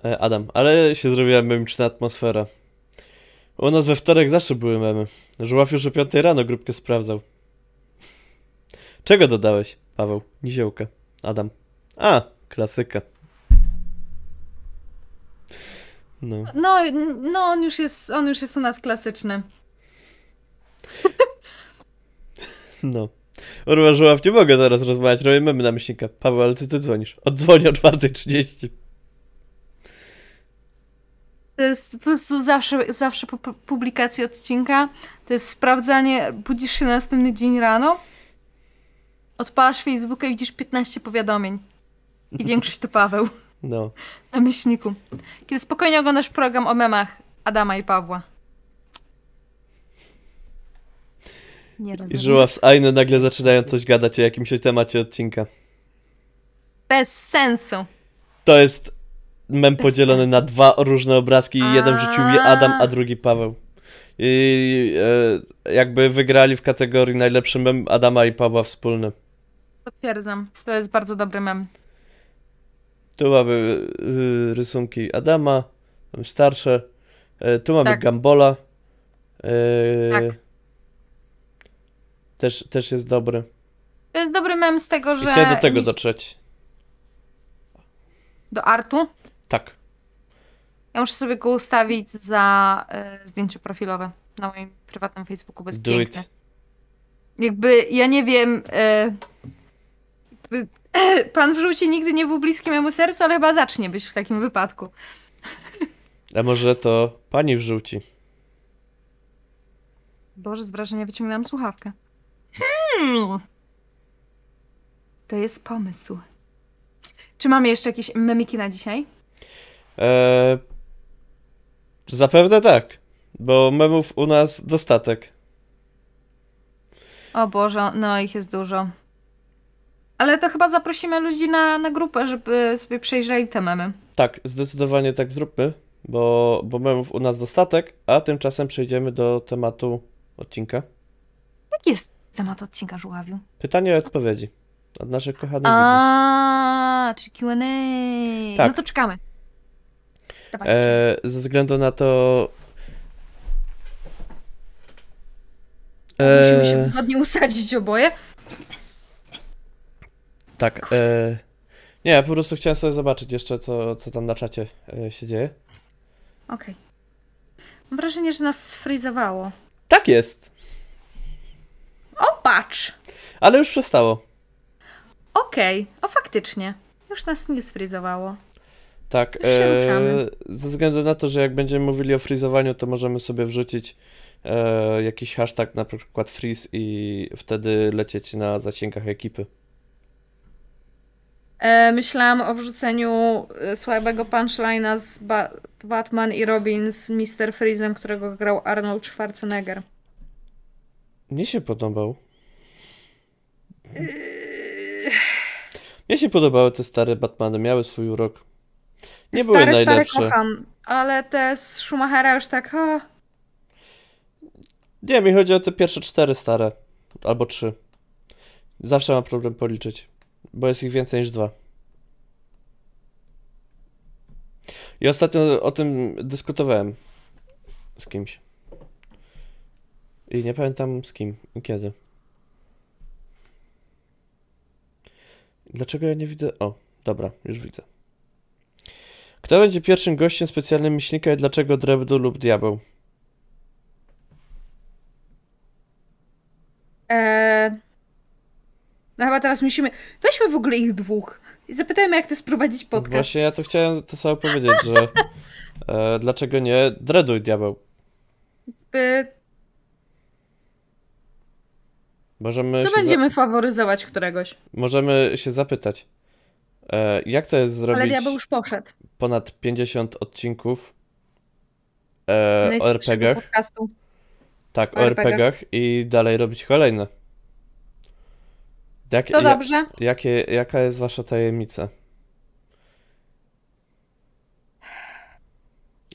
E, Adam, ale się zrobiła memiczna atmosfera. U nas we wtorek zawsze były memy. Żuław już o 5 rano grupkę sprawdzał. Czego dodałeś? Paweł, niziołkę. Adam. A, klasyka. No, No, no on, już jest, on już jest u nas klasyczny. [laughs] no. Urwa Żuław, nie mogę teraz rozmawiać, robię memy na myślnika. Paweł, ale ty, ty dzwonisz. Oddzwoni o 4.30. To jest po prostu zawsze, zawsze po pu- publikacji odcinka. To jest sprawdzanie, budzisz się na następny dzień rano, odpalasz Facebooka i widzisz 15 powiadomień. I [laughs] większość to Paweł No. na myślniku. Kiedy spokojnie oglądasz program o memach Adama i Pawła. Nie I rozumiem. Żuław z Aine nagle zaczynają coś gadać o jakimś temacie odcinka. Bez sensu. To jest mem Bez podzielony na dwa różne obrazki i jeden wrzucił je Adam, a drugi Paweł. I e, jakby wygrali w kategorii najlepszy mem Adama i Pawła wspólny. Potwierdzam. To jest bardzo dobry mem. Tu mamy y, rysunki Adama, starsze. E, tu mamy Tak. Gambola. E, Tak. Też, też jest dobry. To jest dobry mem z tego, I że... chciałem do tego dotrzeć. Do artu. Tak. Ja muszę sobie go ustawić za e, zdjęcie profilowe na moim prywatnym Facebooku, Do piękne. it. Jakby, ja nie wiem... Jakby, [laughs] pan w żółci nigdy nie był bliski memu sercu, ale chyba zacznie być w takim wypadku. A może to pani wrzuci? Boże, z wrażenia wyciągnęłam słuchawkę. Hmm. To jest pomysł. Czy mamy jeszcze jakieś memiki na dzisiaj? Eee, zapewne tak, bo memów u nas dostatek. O Boże, no ich jest dużo. Ale to chyba zaprosimy ludzi na, na grupę, żeby sobie przejrzeli te memy. Tak, zdecydowanie tak zróbmy, bo, bo memów u nas dostatek, a tymczasem przejdziemy do tematu odcinka. Jaki jest temat odcinka, Żuławiu? Pytanie i odpowiedzi od naszych kochanych a, widzów. czy Q&A. No tak. No to czekamy. E, ze względu na to... E... Musimy się wygodnie usadzić oboje tak. E, nie, ja po prostu chciałem sobie zobaczyć jeszcze, co, co tam na czacie e, się dzieje. Okej. Mam wrażenie, że nas sfrizowało. Tak jest, O, patrz! ale już przestało. Okej, o faktycznie. Już nas nie sfrizowało. Tak, Już się ruszamy. ze względu na to, że jak będziemy mówili o frizowaniu, to możemy sobie wrzucić e, jakiś hashtag, na przykład freeze i wtedy lecieć na zasięgach ekipy. E, myślałam o wrzuceniu e, słabego punchline'a z ba Batman i Robin z Mr. Freezem, którego grał Arnold Schwarzenegger. Mnie się podobał. Mnie się podobały te stare Batmany, miały swój urok. Nie były stare, najlepsze. stare kocham, ale te z Schumachera już tak, o, Nie, mi chodzi o te pierwsze cztery stare. Albo trzy. Zawsze mam problem policzyć, bo jest ich więcej niż dwa. I ostatnio o tym dyskutowałem z kimś. I nie pamiętam z kim i kiedy. Dlaczego ja nie widzę? O, dobra, już widzę. Kto będzie pierwszym gościem specjalnym myślnika i dlaczego Drewdu lub Diabeł? e... No chyba teraz musimy, weźmy w ogóle ich dwóch i zapytajmy, jak to jest prowadzić podcast. Właśnie ja to chciałem to samo powiedzieć, że [laughs] e, dlaczego nie Dreduj Diabeł? By... Możemy Co się, będziemy faworyzować któregoś? za- możemy się zapytać, e, jak to jest Ale zrobić diabeł już poszedł. ponad 50 odcinków e, o RPG-ach, tak, o o. RPG-ach i dalej robić kolejne. Jak, To ja, dobrze. jakie, jaka jest wasza tajemnica?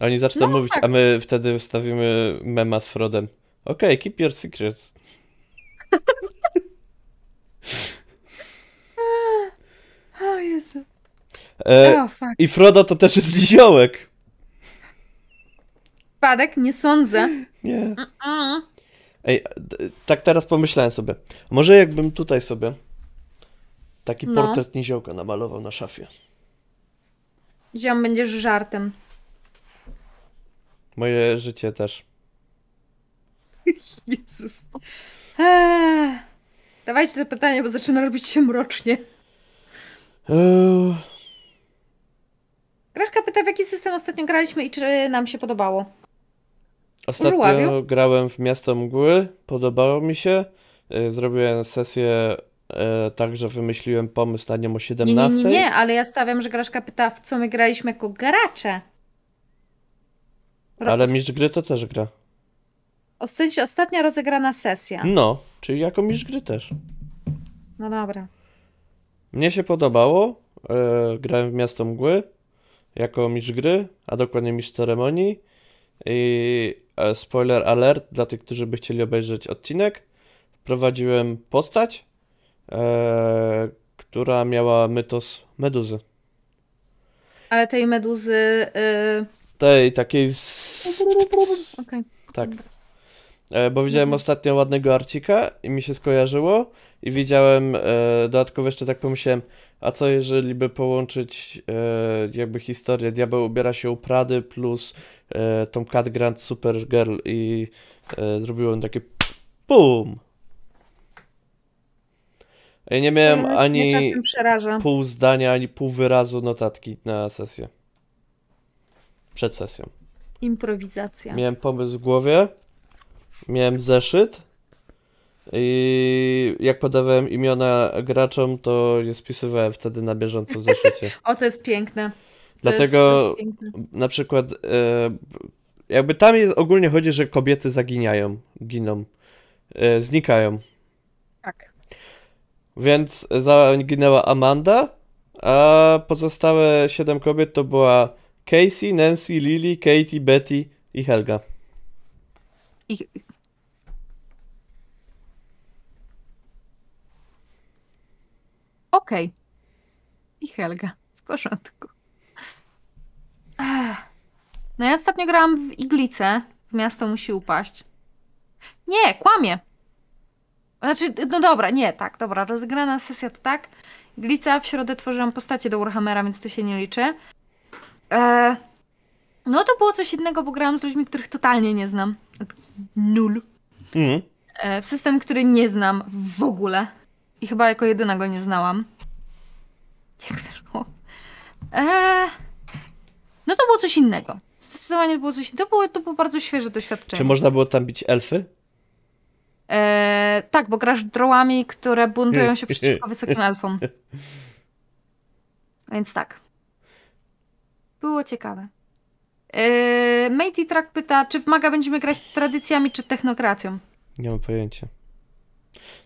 Oni zaczną No, mówić, tak. a my wtedy wstawimy mema z Frodem. Okej, keep your secrets. [laughs] O Jezu. E, O, fuck. I Frodo to też jest niziołek. Spadek? Nie sądzę. Nie. Mm. Ej, tak teraz pomyślałem sobie. Może jakbym tutaj sobie taki No. portret niziołka namalował na szafie. Ziom, będziesz żartem. Moje życie też. [laughs] Jezus. Eee. Dawajcie te pytania, bo zaczyna robić się mrocznie. Eee, Graszka pyta, w jaki system ostatnio graliśmy i czy nam się podobało. Ostatnio Żuławiu? grałem w Miasto Mgły, podobało mi się. E, Zrobiłem sesję e, tak, że wymyśliłem pomysł na nią o Nie, 17. nie, nie, nie, ale ja stawiam, że Graszka pyta, w co my graliśmy jako gracze. Ro- Ale mistrz gry to też gra. O, sensie ostatnia rozegrana sesja. No, czyli jako mistrz gry też. No dobra. Mnie się podobało. E, grałem w Miasto Mgły jako mistrz gry, a dokładnie mistrz ceremonii. I spoiler alert dla tych, którzy by chcieli obejrzeć odcinek. Wprowadziłem postać, e, która miała mytos meduzy. Ale tej meduzy... Yy... Tej takiej. Okej. Tak. E, bo widziałem Mhm. ostatnio ładnego arcika i mi się skojarzyło. I widziałem, e, dodatkowo jeszcze tak pomyślałem, a co jeżeli by połączyć e, jakby historię Diabeł ubiera się u Prady plus e, tą Cat Grant Supergirl i e, zrobiłem takie BUM! Ja nie miałem ani pół zdania, ani pół wyrazu notatki na sesję. Przed sesją. Improwizacja. Miałem pomysł w głowie, miałem zeszyt i jak podawałem imiona graczom, to je spisywałem wtedy na bieżąco w zeszycie. [laughs] O, to jest piękne. To Dlatego jest, piękne. na przykład e, jakby tam jest ogólnie chodzi, że kobiety zaginiają, giną, e, znikają. Tak. Więc zaginęła Amanda, a pozostałe siedem kobiet to była Casey, Nancy, Lily, Katie, Betty i Helga. I... Okej. I Helga. W porządku. Ech. No ja ostatnio grałam w Iglicę. W miasto musi upaść. Nie, kłamie. Znaczy, no dobra, nie, tak, dobra, rozegrana sesja to tak. Glica, w środę tworzyłam postacie do Warhammera, więc to się nie liczy. E, no to było coś innego, bo grałam z ludźmi, których totalnie nie znam. Nul. Mhm. E, w system, który nie znam w ogóle. I chyba jako jedyna go nie znałam. Jak wyszło? E, no to było coś innego. Zdecydowanie było coś To było, to było bardzo świeże doświadczenie. Czy można było tam bić elfy? E, tak, bo grasz drołami, które buntują się [laughs] przeciwko wysokim elfom. Więc tak. Było ciekawe. E, Matey Track pyta, czy w Maga będziemy grać tradycjami czy technokracją? Nie mam pojęcia.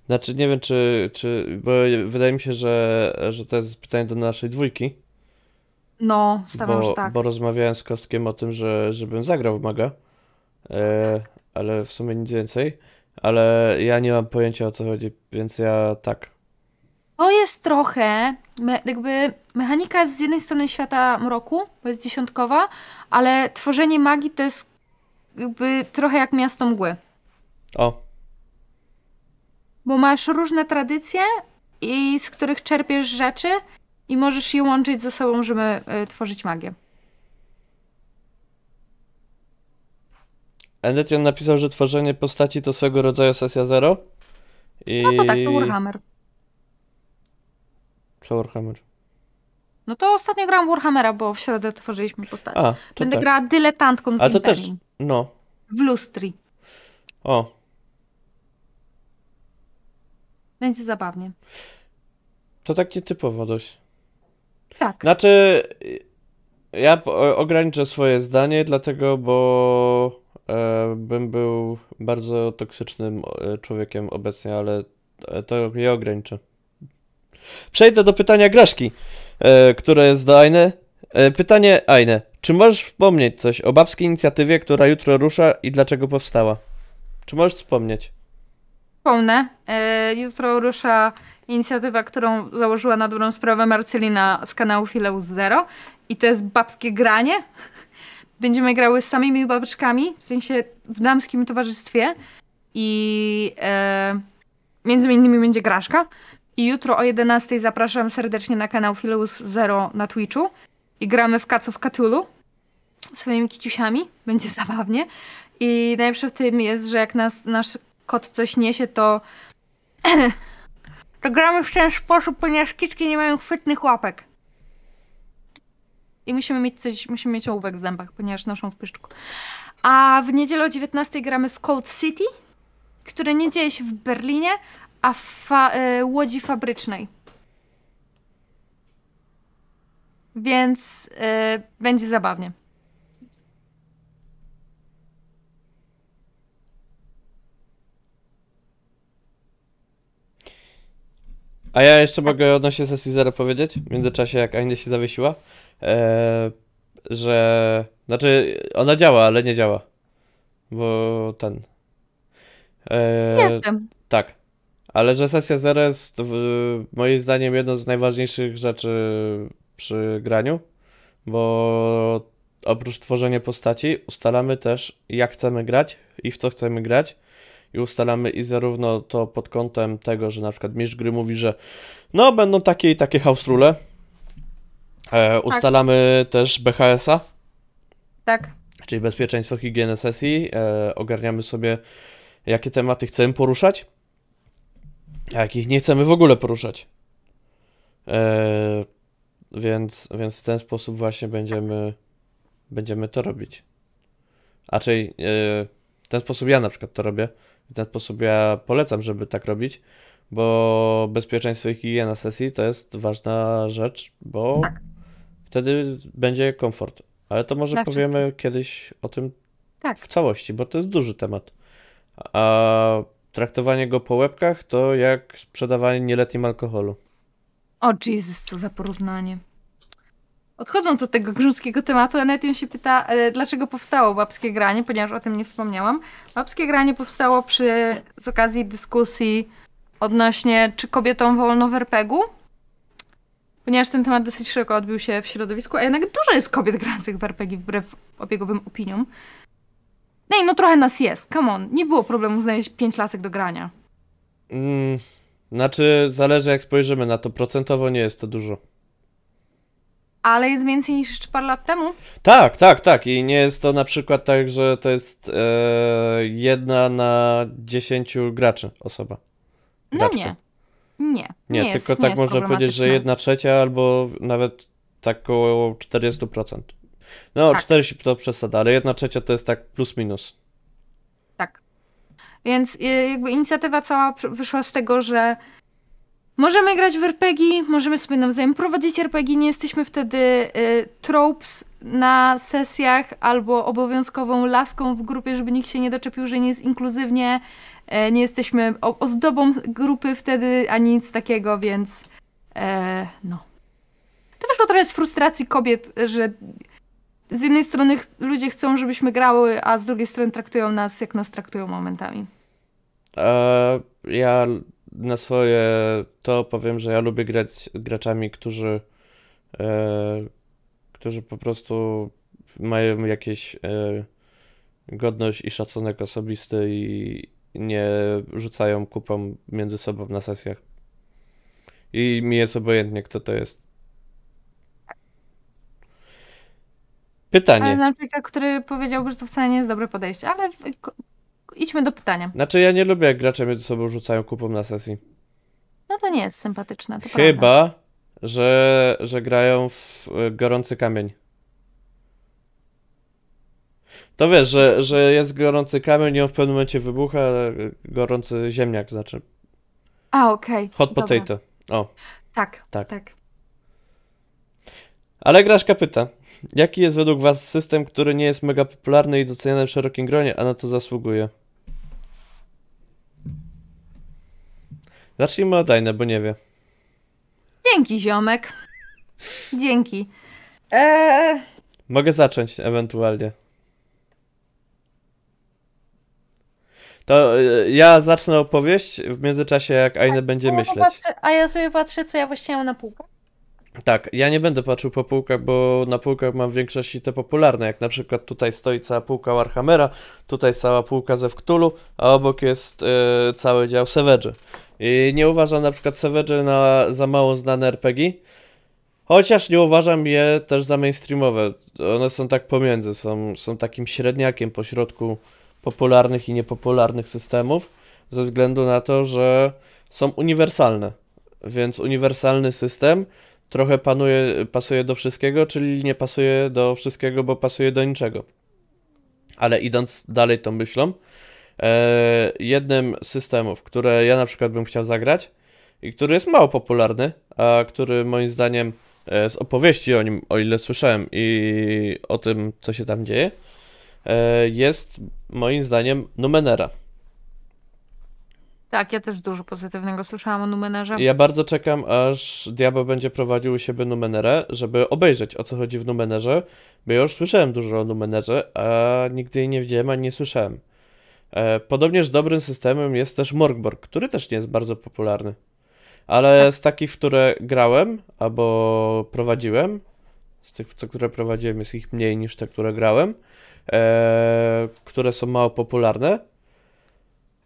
Znaczy, nie wiem, czy, czy. Bo wydaje mi się, że, że to jest pytanie do naszej dwójki. No, stawiam, bo, że tak. bo rozmawiałem z Kostkiem o tym, że żebym zagrał w Maga. E, ale w sumie nic więcej. Ale ja nie mam pojęcia o co chodzi, więc ja tak. To jest trochę, me, jakby mechanika jest z jednej strony świata mroku, bo jest dziesiątkowa, ale tworzenie magii to jest jakby trochę jak miasto mgły. O, Bo masz różne tradycje, i z których czerpiesz rzeczy i możesz je łączyć ze sobą, żeby y, tworzyć magię. Endetion napisał, że tworzenie postaci to swego rodzaju sesja zero. I... No to tak, to Warhammer. Co Warhammer? No to ostatnio grałam Warhammera, bo w środę tworzyliśmy postać. Będę tak. grała dyletantką z A to też, no. W lustri. O, Będzie zabawnie. to takie typowo dość. Tak. Znaczy, ja ograniczę swoje zdanie, dlatego, bo e, bym był bardzo toksycznym e, człowiekiem obecnie, ale e, to je ograniczę. Przejdę do pytania Graszki, e, które jest do Aine. E, pytanie Aine. Czy możesz wspomnieć coś o babskiej inicjatywie, która jutro rusza i dlaczego powstała? Czy możesz wspomnieć? Wspomnę. E, jutro rusza inicjatywa, którą założyła na dobrą sprawę Marcelina z kanału Fileus Zero. I to jest babskie granie. Będziemy grały z samymi babeczkami, w sensie w damskim towarzystwie. I e, między innymi będzie Graszka. I jutro o 11 zapraszam serdecznie na kanał Fileus Zero na Twitchu. I gramy w of Cthulhu swoimi kiciusiami. Będzie zabawnie. I najlepsze w tym jest, że jak nas, nasz kot coś niesie, to [clears throat] to gramy w ten sposób, ponieważ kitki nie mają chwytnych łapek. I musimy mieć coś, musimy mieć ołówek w zębach, ponieważ noszą w pyszczku. A w niedzielę o 19 gramy w Cold City, które nie dzieje się w Berlinie, a w fa- e, łodzi fabrycznej. Więc e, będzie zabawnie. A ja jeszcze mogę odnośnie sesji zero powiedzieć, w międzyczasie jak Aine się zawiesiła, e, że, znaczy ona działa, ale nie działa, bo ten, e, Jestem. tak, ale że sesja zero jest w, moim zdaniem jedną z najważniejszych rzeczy przy graniu, bo oprócz tworzenia postaci ustalamy też jak chcemy grać i w co chcemy grać i ustalamy i zarówno to pod kątem tego, że na przykład mistrz gry mówi, że no będą takie i takie house rule. E, ustalamy też BHS-a, Tak. czyli bezpieczeństwo, higienę sesji. E, ogarniamy sobie jakie tematy chcemy poruszać, a jakich nie chcemy w ogóle poruszać. E, więc, więc w ten sposób właśnie będziemy, będziemy to robić. Czyli e, w ten sposób ja na przykład to robię. W ten sposób ja polecam, żeby tak robić, bo bezpieczeństwo i higiena sesji to jest ważna rzecz, bo Tak. wtedy będzie komfort. Ale to może Dla powiemy kiedyś o tym Tak. w całości, bo to jest duży temat. A traktowanie go po łebkach to jak sprzedawanie nieletnim alkoholu. O Jesus, co za porównanie. Odchodząc od tego grząskiego tematu, Anetium się pyta, e, dlaczego powstało babskie granie, ponieważ o tym nie wspomniałam. Babskie granie powstało przy, z okazji dyskusji odnośnie, czy kobietom wolno w RPG-u, ponieważ ten temat dosyć szeroko odbił się w środowisku, a jednak dużo jest kobiet grających w RPG wbrew obiegowym opiniom. No i no trochę nas jest, come on, nie było problemu znaleźć pięć lasek do grania. Mm, znaczy, zależy jak spojrzymy na to. Procentowo nie jest to dużo. Ale jest więcej niż jeszcze parę lat temu? Tak, tak, tak. I nie jest to na przykład tak, że to jest e, jedna na dziesięciu graczy osoba. No Graczka. nie. Nie. Nie, jest, tylko nie tak jest można powiedzieć, że jedna trzecia albo nawet tak około 40%. No, Tak. 40 to przesada, ale jedna trzecia to jest tak plus minus. Tak. Więc y, jakby inicjatywa cała wyszła z tego, że możemy grać w RPG, możemy sobie nawzajem prowadzić RPG, nie jesteśmy wtedy y, tropes na sesjach albo obowiązkową laską w grupie, żeby nikt się nie doczepił, że nie jest inkluzywnie. E, nie jesteśmy ozdobą grupy wtedy, ani nic takiego, więc e, no. To wyszło trochę z frustracji kobiet, że z jednej strony ch- ludzie chcą, żebyśmy grały, a z drugiej strony traktują nas, jak nas traktują momentami. E, ja na swoje to powiem, że ja lubię grać z graczami, którzy, e, którzy po prostu mają jakieś e, godność i szacunek osobisty i nie rzucają kupą między sobą na sesjach. I mi jest obojętnie, kto to jest. Ale Pytanie. znam człowieka, który powiedziałby, że to wcale nie jest dobre podejście, ale idźmy do pytania. Znaczy, ja nie lubię, jak gracze między sobą rzucają kupą na sesji. No to nie jest sympatyczne, to prawda. Chyba, że, że grają w e, gorący kamień. To wiesz, że, że jest gorący kamień i on w pewnym momencie wybucha, e, gorący ziemniak znaczy. A, okej. Hot dobra. potato. O. Tak, Tak. tak. Ale Graszka pyta, jaki jest według was system, który nie jest mega popularny i doceniany w szerokim gronie, a na to zasługuje? Zacznijmy od Dajne, bo nie wie. Dzięki, ziomek. Dzięki. Eee, Mogę zacząć ewentualnie. To y, ja zacznę opowieść w międzyczasie, jak Aine będzie a ja myśleć. popatrzę- a ja sobie patrzę, co ja właściwie mam na półkach. Tak, ja nie będę patrzył po półkach, bo na półkach mam w większości te popularne, jak na przykład tutaj stoi cała półka Warhammera, tutaj cała półka ze Cthulhu, a obok jest y, cały dział Savage. Nie uważam na przykład Savage na za mało znane RPG, chociaż nie uważam je też za mainstreamowe. One są tak pomiędzy, są, są takim średniakiem pośrodku popularnych i niepopularnych systemów, ze względu na to, że są uniwersalne. Więc uniwersalny system trochę panuje, pasuje do wszystkiego, czyli nie pasuje do wszystkiego, bo pasuje do niczego. Ale idąc dalej tą myślą, jednym z systemów, które ja na przykład bym chciał zagrać i który jest mało popularny, a który moim zdaniem e, z opowieści o nim, o ile słyszałem i o tym, co się tam dzieje, e, jest moim zdaniem Numenera. Tak, ja też dużo pozytywnego słyszałam o Numenerze. Ja bardzo czekam, aż Diabeł będzie prowadził u siebie Numenerę, żeby obejrzeć o co chodzi w Numenerze, bo ja już słyszałem dużo o Numenerze, a nigdy jej nie widziałem ani nie słyszałem. E, podobnież dobrym systemem jest też Morgborg, który też nie jest bardzo popularny. Ale z takich, w które grałem albo prowadziłem, z tych, co, które prowadziłem, jest ich mniej niż te, które grałem, e, które są mało popularne,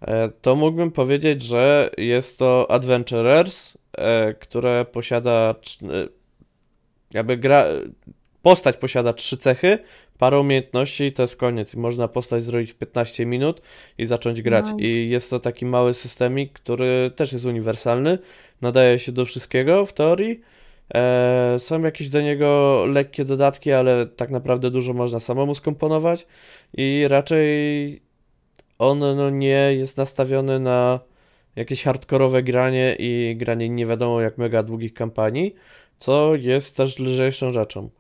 E, to mógłbym powiedzieć, że jest to Adventurers, e, które posiada e, jakby gra postać posiada trzy cechy, parę umiejętności i to jest koniec. I można postać zrobić w 15 minut i zacząć grać. Nice. I jest to taki mały systemik, który też jest uniwersalny, nadaje się do wszystkiego w teorii. E, są jakieś do niego lekkie dodatki, ale tak naprawdę dużo można samemu skomponować i raczej on no, nie jest nastawiony na jakieś hardkorowe granie i granie nie wiadomo jak mega długich kampanii, co jest też lżejszą rzeczą.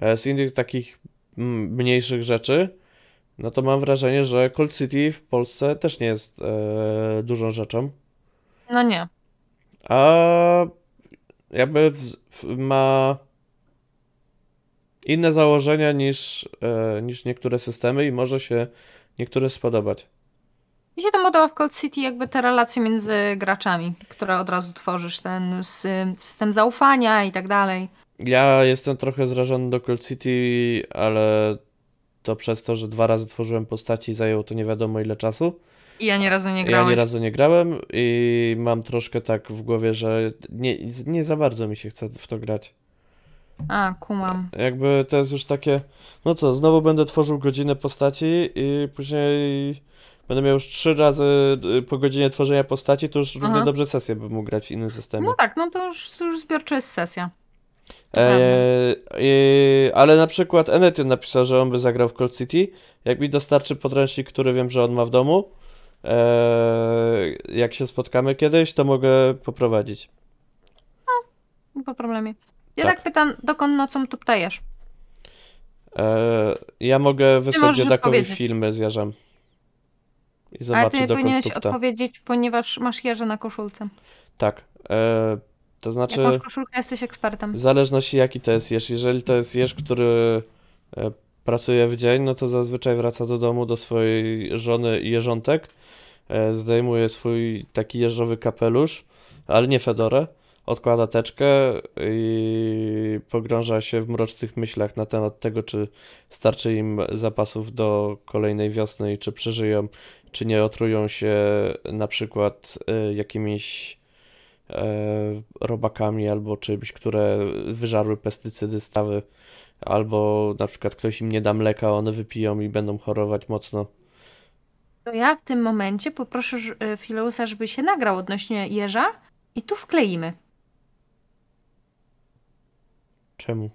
E, Z innych takich mm, mniejszych rzeczy, no to mam wrażenie, że Cold City w Polsce też nie jest e, dużą rzeczą, No nie. a jakby w, w, ma inne założenia niż, e, niż niektóre systemy i może się niektóre spodobać. Mi się to podoba w Cold City jakby te relacje między graczami, które od razu tworzysz, ten sy- system zaufania i tak dalej. Ja jestem trochę zrażony do Cold City, ale to przez to, że dwa razy tworzyłem postaci i zajęło to nie wiadomo ile czasu. I ja nie razu nie Ja grałem. ani razu nie grałem i mam troszkę tak w głowie, że nie, nie za bardzo mi się chce w to grać. A, kumam. Jakby to jest już takie, no co, znowu będę tworzył godzinę postaci i później będę miał już trzy razy y, po godzinie tworzenia postaci, to już równie Aha. dobrze sesję bym mógł grać w innym systemie. No tak, no to już, już zbiorczo jest sesja. I- ale na przykład Enetin napisał, że on by zagrał w Cold City. Jak mi dostarczy podręcznik, który wiem, że on ma w domu, eee, jak się spotkamy kiedyś, to mogę poprowadzić. Nie po problemie. Ja Tak. tak, pytam, dokąd nocą tu ptajesz? Eee, ja mogę wysłać dziedakowi filmy z jarzem. I Ale zobaczy, ty dokąd powinieneś tupta. odpowiedzieć, ponieważ masz jeże na koszulce. Tak. To Jak znaczy, masz koszulkę, jesteś ekspertem. w zależności jaki to jest jeż. Jeżeli to jest jeż, który e, pracuje w dzień, no to zazwyczaj wraca do domu do swojej żony i jeżątek. E, zdejmuje swój taki jeżowy kapelusz, ale nie fedorę. Odkłada teczkę i pogrąża się w mrocznych myślach na temat tego, czy starczy im zapasów do kolejnej wiosny i czy przeżyją, czy nie otrują się na przykład e, jakimiś robakami albo czymś, które wyżarły pestycydy, stawy, albo na przykład ktoś im nie da mleka, one wypiją i będą chorować mocno. To ja w tym momencie poproszę y, Fileusa, żeby się nagrał odnośnie jeża i tu wkleimy. Czemu?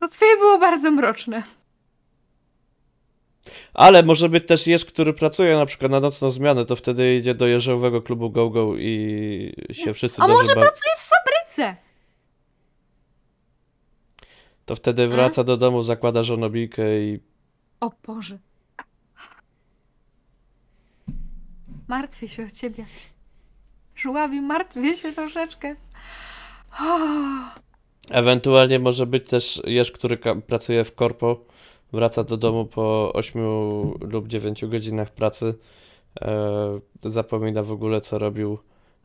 Bo twoje było bardzo mroczne. Ale może być też jeż, który pracuje na przykład na nocną zmianę, to wtedy idzie do jeżowego klubu Go Go i się wszyscy A może pracuje w fabryce? To wtedy wraca do domu, zakłada żonobijkę i O Boże. Martwię się o ciebie. Żuławi, martwię się troszeczkę. O, Ewentualnie może być też jeż, który pracuje w korpo, wraca do domu po 8 lub 9 godzinach pracy, e, zapomina w ogóle co robił.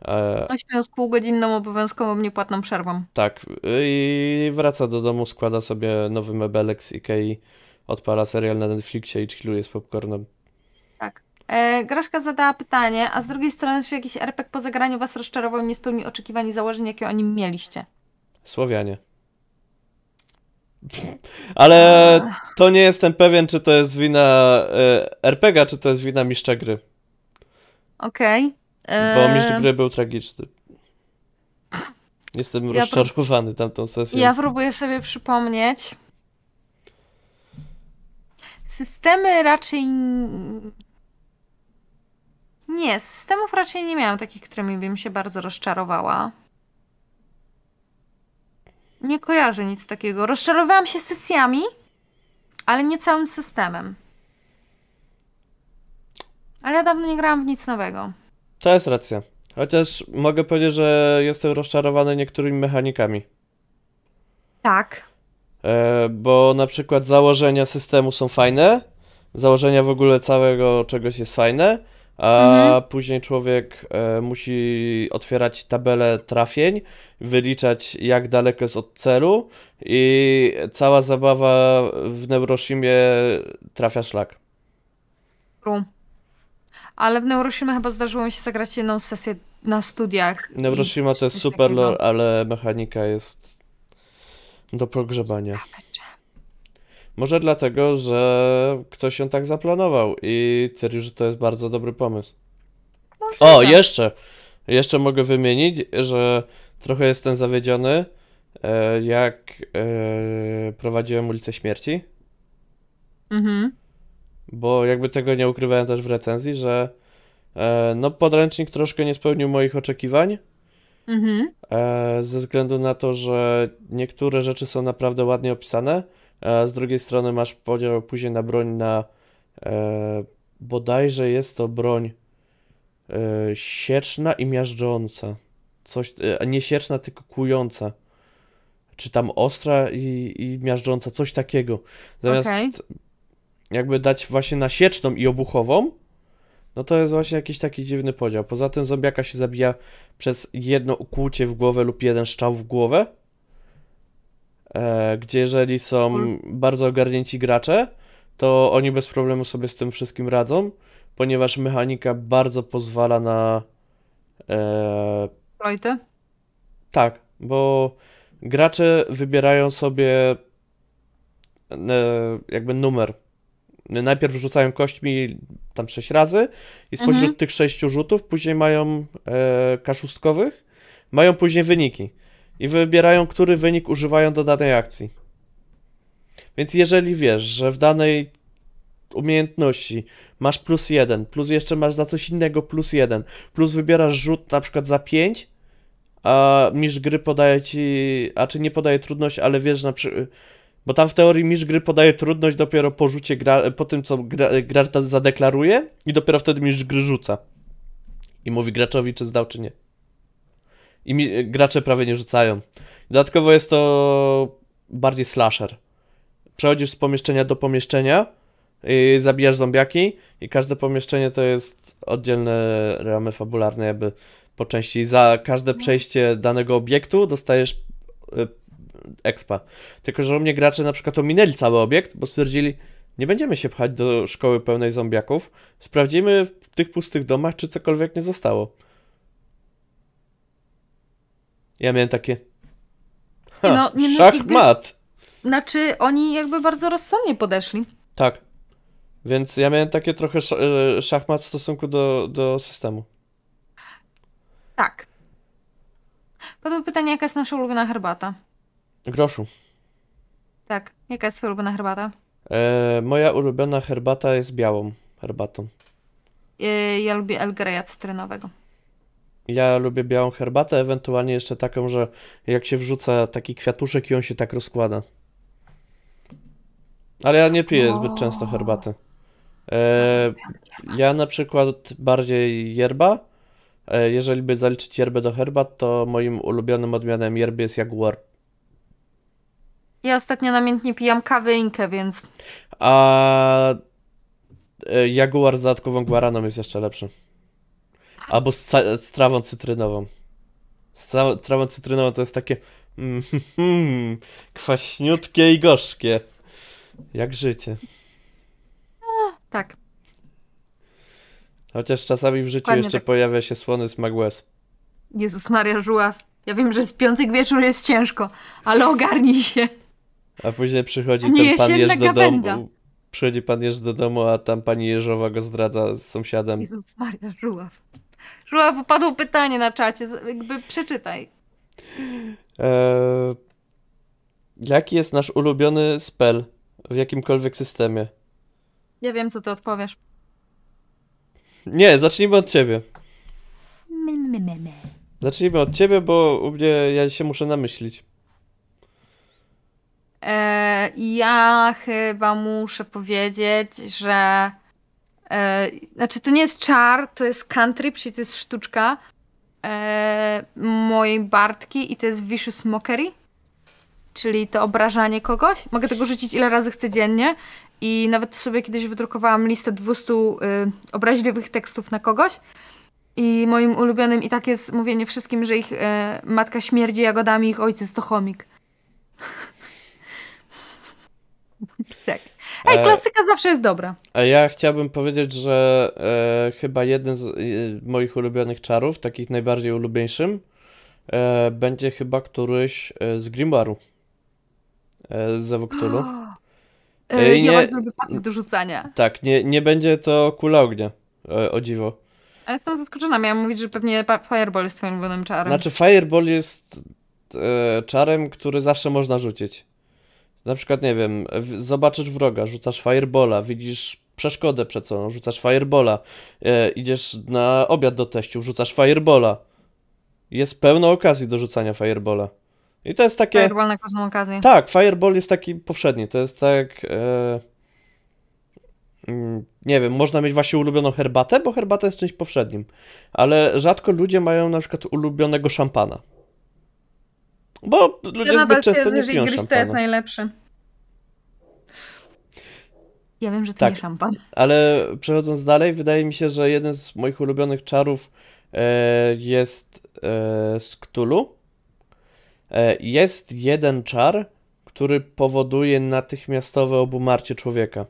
E, Ośmiu z półgodzinną obowiązkową niepłatną przerwą. tak, i wraca do domu, składa sobie nowy mebelek z Ikei, odpala serial na Netflixie i chilluje z popcornem. Tak. E, Graszka zadała pytanie, a z drugiej strony, czy jakiś RPG po zagraniu was rozczarował i nie spełnił oczekiwań i założeń, jakie o nim mieliście? Słowianie. Ale to nie jestem pewien, czy to jest wina e, RPG, czy to jest wina mistrza gry. Okej. E, Bo mistrz gry był tragiczny. Jestem Ja rozczarowany tamtą sesją. Ja próbuję sobie przypomnieć. Systemy raczej. Nie, systemów raczej nie miałam takich, którymi bym się bardzo rozczarowała. Nie kojarzę nic takiego. Rozczarowałam się sesjami, ale nie całym systemem. Ale ja dawno nie grałam w nic nowego. To jest racja. Chociaż mogę powiedzieć, że jestem rozczarowany niektórymi mechanikami. Tak. E, bo na przykład założenia systemu są fajne, założenia w ogóle całego czegoś jest fajne, a Mhm. później człowiek e, musi otwierać tabelę trafień, wyliczać jak daleko jest od celu i cała zabawa w Neuroshimie trafia szlak. Ale w Neuroshima chyba zdarzyło mi się zagrać jedną sesję na studiach. i Neuroshima to jest super lore, ale mechanika jest do pogrzebania. Może dlatego, że ktoś ją tak zaplanował i twierdził, że to jest bardzo dobry pomysł. Możliwe. O, jeszcze! Jeszcze mogę wymienić, że trochę jestem zawiedziony, e, jak e, prowadziłem ulicę Śmierci, Mhm. bo jakby tego nie ukrywałem też w recenzji, że e, no podręcznik troszkę nie spełnił moich oczekiwań, Mhm. ze względu na to, że niektóre rzeczy są naprawdę ładnie opisane, a z drugiej strony masz podział później na broń na e, bodajże jest to broń e, sieczna i miażdżąca. Coś, e, nie sieczna, tylko kłująca. Czy tam ostra i, i miażdżąca, coś takiego. Zamiast Okej. jakby dać właśnie na sieczną i obuchową, no to jest właśnie jakiś taki dziwny podział. Poza tym zombiaka się zabija przez jedno ukłucie w głowę lub jeden strzał w głowę. E, gdzie jeżeli są bardzo ogarnięci gracze, to oni bez problemu sobie z tym wszystkim radzą, ponieważ mechanika bardzo pozwala na e, Projty? tak, bo gracze wybierają sobie e, jakby numer. Najpierw rzucają kośćmi tam 6 razy i spośród Mhm. tych 6 rzutów później mają e, kaszustkowych, mają później wyniki i wybierają, który wynik używają do danej akcji. Więc jeżeli wiesz, że w danej umiejętności masz plus jeden, plus jeszcze masz za coś innego plus jeden, plus wybierasz rzut na przykład za 5, a mistrz gry podaje ci, a czy nie podaje trudność, ale wiesz na przykład, bo tam w teorii mistrz gry podaje trudność dopiero po rzucie, gra, po tym co gra, gracz zadeklaruje i dopiero wtedy mistrz gry rzuca. I mówi graczowi, czy zdał, czy nie. I mi, gracze prawie nie rzucają. Dodatkowo jest to bardziej slasher. Przechodzisz z pomieszczenia do pomieszczenia, i zabijasz zombiaki i każde pomieszczenie to jest oddzielne ramy fabularne jakby po części. Za każde przejście danego obiektu dostajesz y, expa. Tylko, że u mnie gracze na przykład ominęli cały obiekt, bo stwierdzili, nie będziemy się pchać do szkoły pełnej zombiaków, sprawdzimy w tych pustych domach, czy cokolwiek nie zostało. Ja miałem takie... Ha, No, nie, no, szach jakby-! Znaczy, oni jakby bardzo rozsądnie podeszli. Tak. Więc ja miałem takie trochę sz e, szachmat w stosunku do, do systemu. Tak. Padło pytanie, jaka jest nasza ulubiona herbata? Groszu. Tak, jaka jest twoja ulubiona herbata? E, moja ulubiona herbata jest białą herbatą. Yy, ja lubię El Greya cytrynowego. Ja lubię białą herbatę, ewentualnie jeszcze taką, że jak się wrzuca taki kwiatuszek i on się tak rozkłada. Ale ja nie piję zbyt często herbaty. E, ja na przykład bardziej yerba. E, jeżeli by zaliczyć yerbę do herbat, to moim ulubionym odmianem yerby jest jaguar. Ja ostatnio namiętnie pijam kawę inkę, więc A e, Jaguar z dodatkową guaraną jest jeszcze lepszy. Albo z, z trawą cytrynową. Z tra- trawą cytrynową to jest takie mm, hmm, kwaśniutkie i gorzkie. Jak życie. tak. Chociaż czasami w życiu Dokładnie jeszcze tak. pojawia się słony smak łez. Jezus Maria Żuław. Ja wiem, że z piątek wieczór jest ciężko, ale ogarnij się. A później przychodzi Nie, ten pan jeż do domu. Przychodzi pan jeż do domu, a tam pani Jeżowa go zdradza z sąsiadem. Jezus Maria Żuław. Żuław, padło pytanie na czacie, jakby przeczytaj. Eee, jaki jest nasz ulubiony spell w jakimkolwiek systemie? Ja wiem, co ty odpowiesz. Nie, zacznijmy od ciebie. Zacznijmy od ciebie, bo u mnie ja się muszę namyślić. E, ja chyba muszę powiedzieć, że. E, znaczy, to nie jest czar, to jest country, czyli to jest sztuczka e, mojej Bartki i to jest Vicious Mockery, czyli to obrażanie kogoś. Mogę tego rzucić ile razy chcę dziennie i nawet sobie kiedyś wydrukowałam listę 200 y, obraźliwych tekstów na kogoś. I moim ulubionym i tak jest mówienie wszystkim, że ich e, matka śmierdzi jagodami, ich ojciec to chomik. [laughs] tak. Ej, E, klasyka zawsze jest dobra. A ja chciałbym powiedzieć, że e, chyba jeden z e, moich ulubionych czarów, takich najbardziej ulubieńszym, e, będzie chyba któryś e, z Grimoire'u. E, z Zewu Cthulhu. E, Ej, ja nie- bardzo lubię patyk do rzucania. Tak, nie, nie będzie to kula ognia, e, o dziwo. A jestem zaskoczona, miałam mówić, że pewnie Fireball jest twoim ulubionym czarem. Znaczy, Fireball jest e, czarem, który zawsze można rzucić. Na przykład, nie wiem, zobaczysz wroga, rzucasz Firebola, widzisz przeszkodę przed sobą, rzucasz Firebola, e, idziesz na obiad do teściu, rzucasz Firebola. Jest pełno okazji do rzucania Firebola. I to jest takie... Fireball na każdą okazję. Tak, Fireball jest taki powszedni. To jest tak. E... mm, Nie wiem, można mieć właśnie ulubioną herbatę, bo herbata jest czymś powszednim. Ale rzadko ludzie mają na przykład ulubionego szampana. Bo ludzie ja nadal zbyt często twierdzę, nie że piją igristy jest szampana. najlepszy. Ja wiem, że to Tak. nie szampan. Ale przechodząc dalej, wydaje mi się, że jeden z moich ulubionych czarów e, jest e, z Cthulhu. E, jest jeden czar, który powoduje natychmiastowe obumarcie człowieka.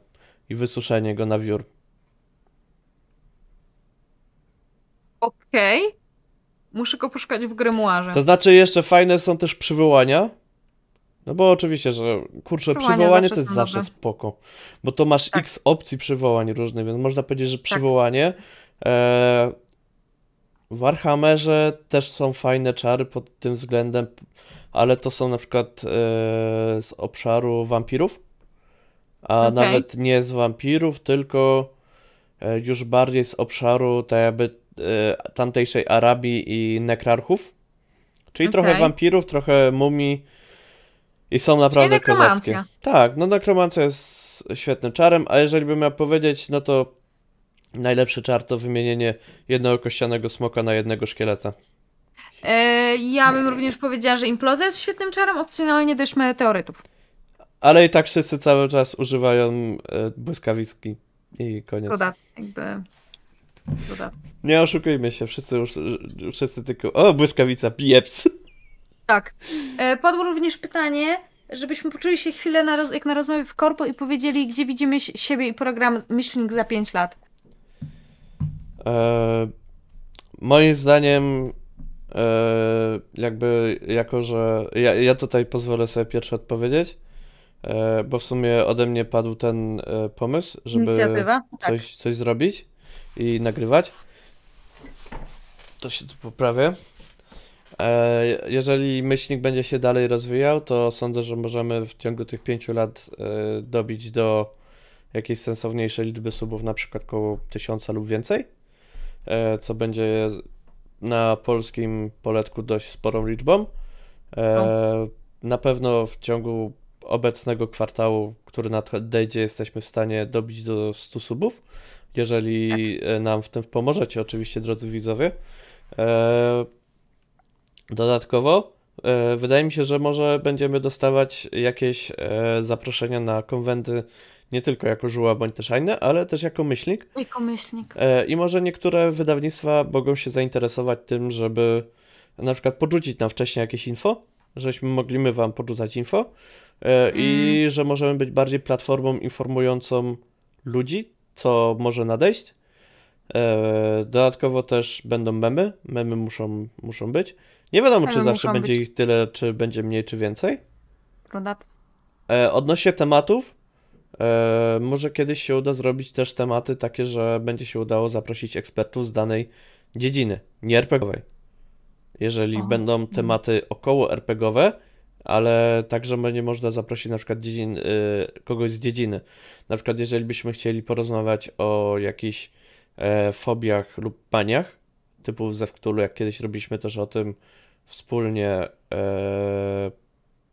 i wysuszenie go na wiór. Okej. Muszę go poszukać w grimoarze. To znaczy jeszcze fajne są też przywołania. No bo oczywiście, że kurczę, przywołanie zawsze to jest zawsze dobre. spoko. Bo to masz Tak. x opcji przywołań różnych, więc można powiedzieć, że przywołanie. E, w Warhammerze też są fajne czary pod tym względem, ale to są na przykład e, z obszaru wampirów. A Okej. nawet nie z wampirów, tylko e, już bardziej z obszaru tak jakby tamtejszej Arabii i nekrarchów. Czyli trochę Okej. wampirów, trochę mumii i są naprawdę kozackie. Tak, no nekromancja jest świetnym czarem, a jeżeli bym miał powiedzieć, no to najlepszy czar to wymienienie jednego kościanego smoka na jednego szkieleta. E, ja bym również powiedziała, że implozja jest świetnym czarem, opcjonalnie też meteorytów. Ale i tak wszyscy cały czas używają e, i koniec. Dodat, jakby... Nie oszukujmy się, wszyscy, już, wszyscy tylko, o błyskawica, pieps. Tak. E, padło również pytanie, żebyśmy poczuli się chwilę na roz, jak na rozmowie w korpo i powiedzieli, gdzie widzimy si- siebie i program Myślnik za 5 lat. E, moim zdaniem, e, jakby, jako że ja, ja tutaj pozwolę sobie pierwszy odpowiedzieć, e, bo w sumie ode mnie padł ten e, pomysł, żeby Inicjatywa. Tak. coś, coś zrobić i nagrywać. To się tu poprawię. E, jeżeli myślnik będzie się dalej rozwijał, to sądzę, że możemy w ciągu tych pięciu lat e, dobić do jakiejś sensowniejszej liczby subów, na przykład koło tysiąca lub więcej, e, co będzie na polskim poletku dość sporą liczbą. E, na pewno w ciągu obecnego kwartału, który nadejdzie, jesteśmy w stanie dobić do 100 subów, jeżeli e, nam w tym pomożecie, oczywiście, drodzy widzowie. E, Dodatkowo, e, wydaje mi się, że może będziemy dostawać jakieś zaproszenia na konwenty nie tylko jako żuła bądź też inne, ale też jako myślnik. Jako myślnik. I może niektóre wydawnictwa mogą się zainteresować tym, żeby na przykład podrzucić nam wcześniej jakieś info, żeśmy mogli my wam podrzucać info i że możemy być bardziej platformą informującą ludzi, co może nadejść. E, Dodatkowo też będą memy. Memy muszą, muszą być. Nie wiadomo, czy Memy zawsze muszą będzie być. ich tyle, czy będzie mniej, czy więcej. Dodat. E, odnośnie tematów, e, może kiedyś się uda zrobić też tematy takie, że będzie się udało zaprosić ekspertów z danej dziedziny, nie RPGowej. Jeżeli O, będą mm. tematy około RPGowe, ale także będzie można zaprosić na przykład dziedzin, y, kogoś z dziedziny. Na przykład jeżeli byśmy chcieli porozmawiać o jakichś e, fobiach lub paniach, typu ze Wktulu, jak kiedyś robiliśmy też o tym wspólnie e,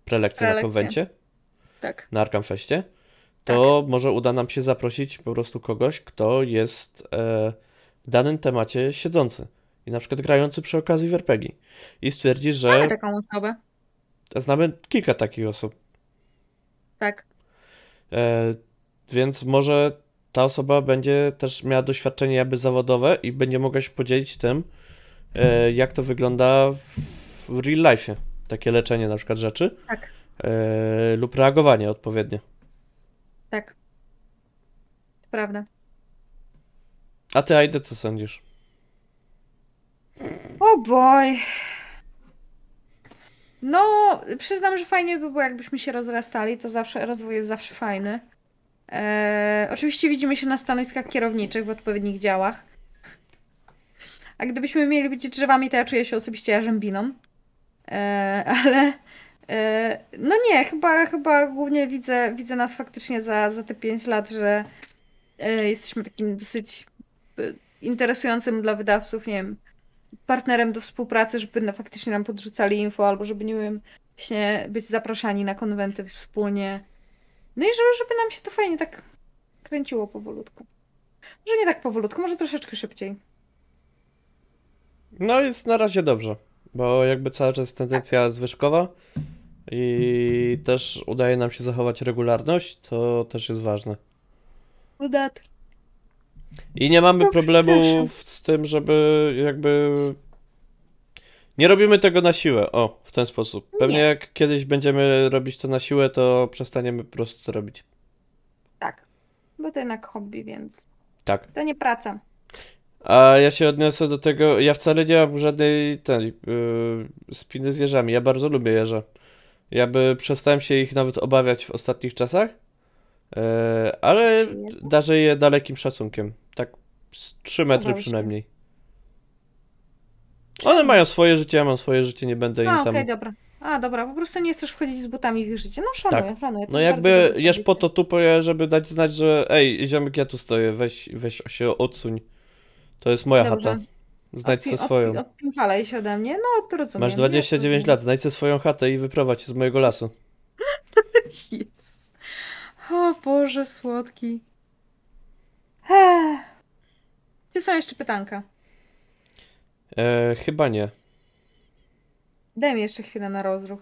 prelekcję na Prelekcję. konwencie Tak. na Arkamfeście, to może uda nam się zaprosić po prostu kogoś, kto jest e, w danym temacie siedzący i na przykład grający przy okazji w RPG. I stwierdzi, że Mamy taką osobę. Znamy kilka takich osób. Tak. E, więc może ta osoba będzie też miała doświadczenie jakby zawodowe i będzie mogła się podzielić tym, e, jak to wygląda w, w real life. Takie leczenie na przykład rzeczy Tak. e, lub reagowanie odpowiednie. Tak. Prawda. A ty, Aide, co sądzisz? O boj. No, przyznam, że fajnie by było, jakbyśmy się rozrastali. To zawsze, rozwój jest zawsze fajny. Eee, oczywiście widzimy się na stanowiskach kierowniczych w odpowiednich działach. A gdybyśmy mieli być drzewami, to ja czuję się osobiście jarzębiną. Eee, ale eee, no nie, chyba, chyba głównie widzę, widzę nas faktycznie za, za te 5 lat, że e, jesteśmy takim dosyć e, interesującym dla wydawców, nie wiem, partnerem do współpracy, żeby na, faktycznie nam podrzucali info, albo żeby, nie wiem, właśnie być zapraszani na konwenty wspólnie. No i żeby, żeby nam się to fajnie tak kręciło powolutku. Może nie tak powolutku, może troszeczkę szybciej. No jest na razie dobrze, bo jakby cały czas jest tendencja zwyżkowa i też udaje nam się zachować regularność, co też jest ważne. Udat. I nie mamy No, problemów z tym, żeby jakby... Nie robimy tego na siłę, o, w ten sposób. Pewnie Nie. jak kiedyś będziemy robić to na siłę, to przestaniemy po prostu to robić. Tak. bo to jednak hobby, więc Tak. to nie praca. A ja się odniosę do tego, ja wcale nie mam żadnej tej yy, spiny z jeżami. Ja bardzo lubię jeże. Ja by przestałem się ich nawet obawiać w ostatnich czasach, ale Przyjemne. darzę je dalekim szacunkiem. Tak z 3 metry przynajmniej. One mają swoje życie, ja mam swoje życie, nie będę im A, okej, tam... dobra. A, dobra, po prostu nie chcesz wchodzić z butami w ich życie. No szanuję, szanuję. to No jakby jesz po to tupę, żeby dać znać, że ej, ziomek, ja tu stoję, weź, weź się odsuń. To jest moja Dobrze. chata. Znajdź se swoją. odpi- Odpimpalej się ode mnie, no to rozumiem. Masz 29 ja lat, znajdź se swoją chatę i wyprowadź się z mojego lasu. [laughs] rozumiem. O Boże, słodki. Gdzie są jeszcze pytanka? E, chyba nie. Daj mi jeszcze chwilę na rozruch.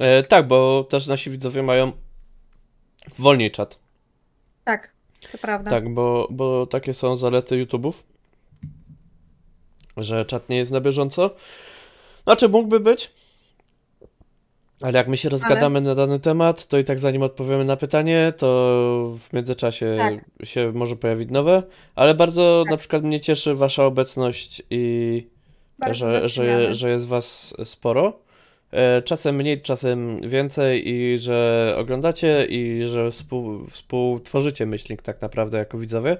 E, tak, bo też nasi widzowie mają wolniej czat. Tak, to prawda. Tak, bo, bo takie są zalety YouTube'ów, że czat nie jest na bieżąco. Znaczy, mógłby być, ale jak my się rozgadamy na dany temat, to i tak zanim odpowiemy na pytanie, to w międzyczasie Tak. się może pojawić nowe, ale bardzo Tak. na przykład mnie cieszy wasza obecność i Bardzo że, że, że jest was sporo. E, Czasem mniej, czasem więcej i że oglądacie i że współ, współtworzycie myślnik tak naprawdę jako widzowie.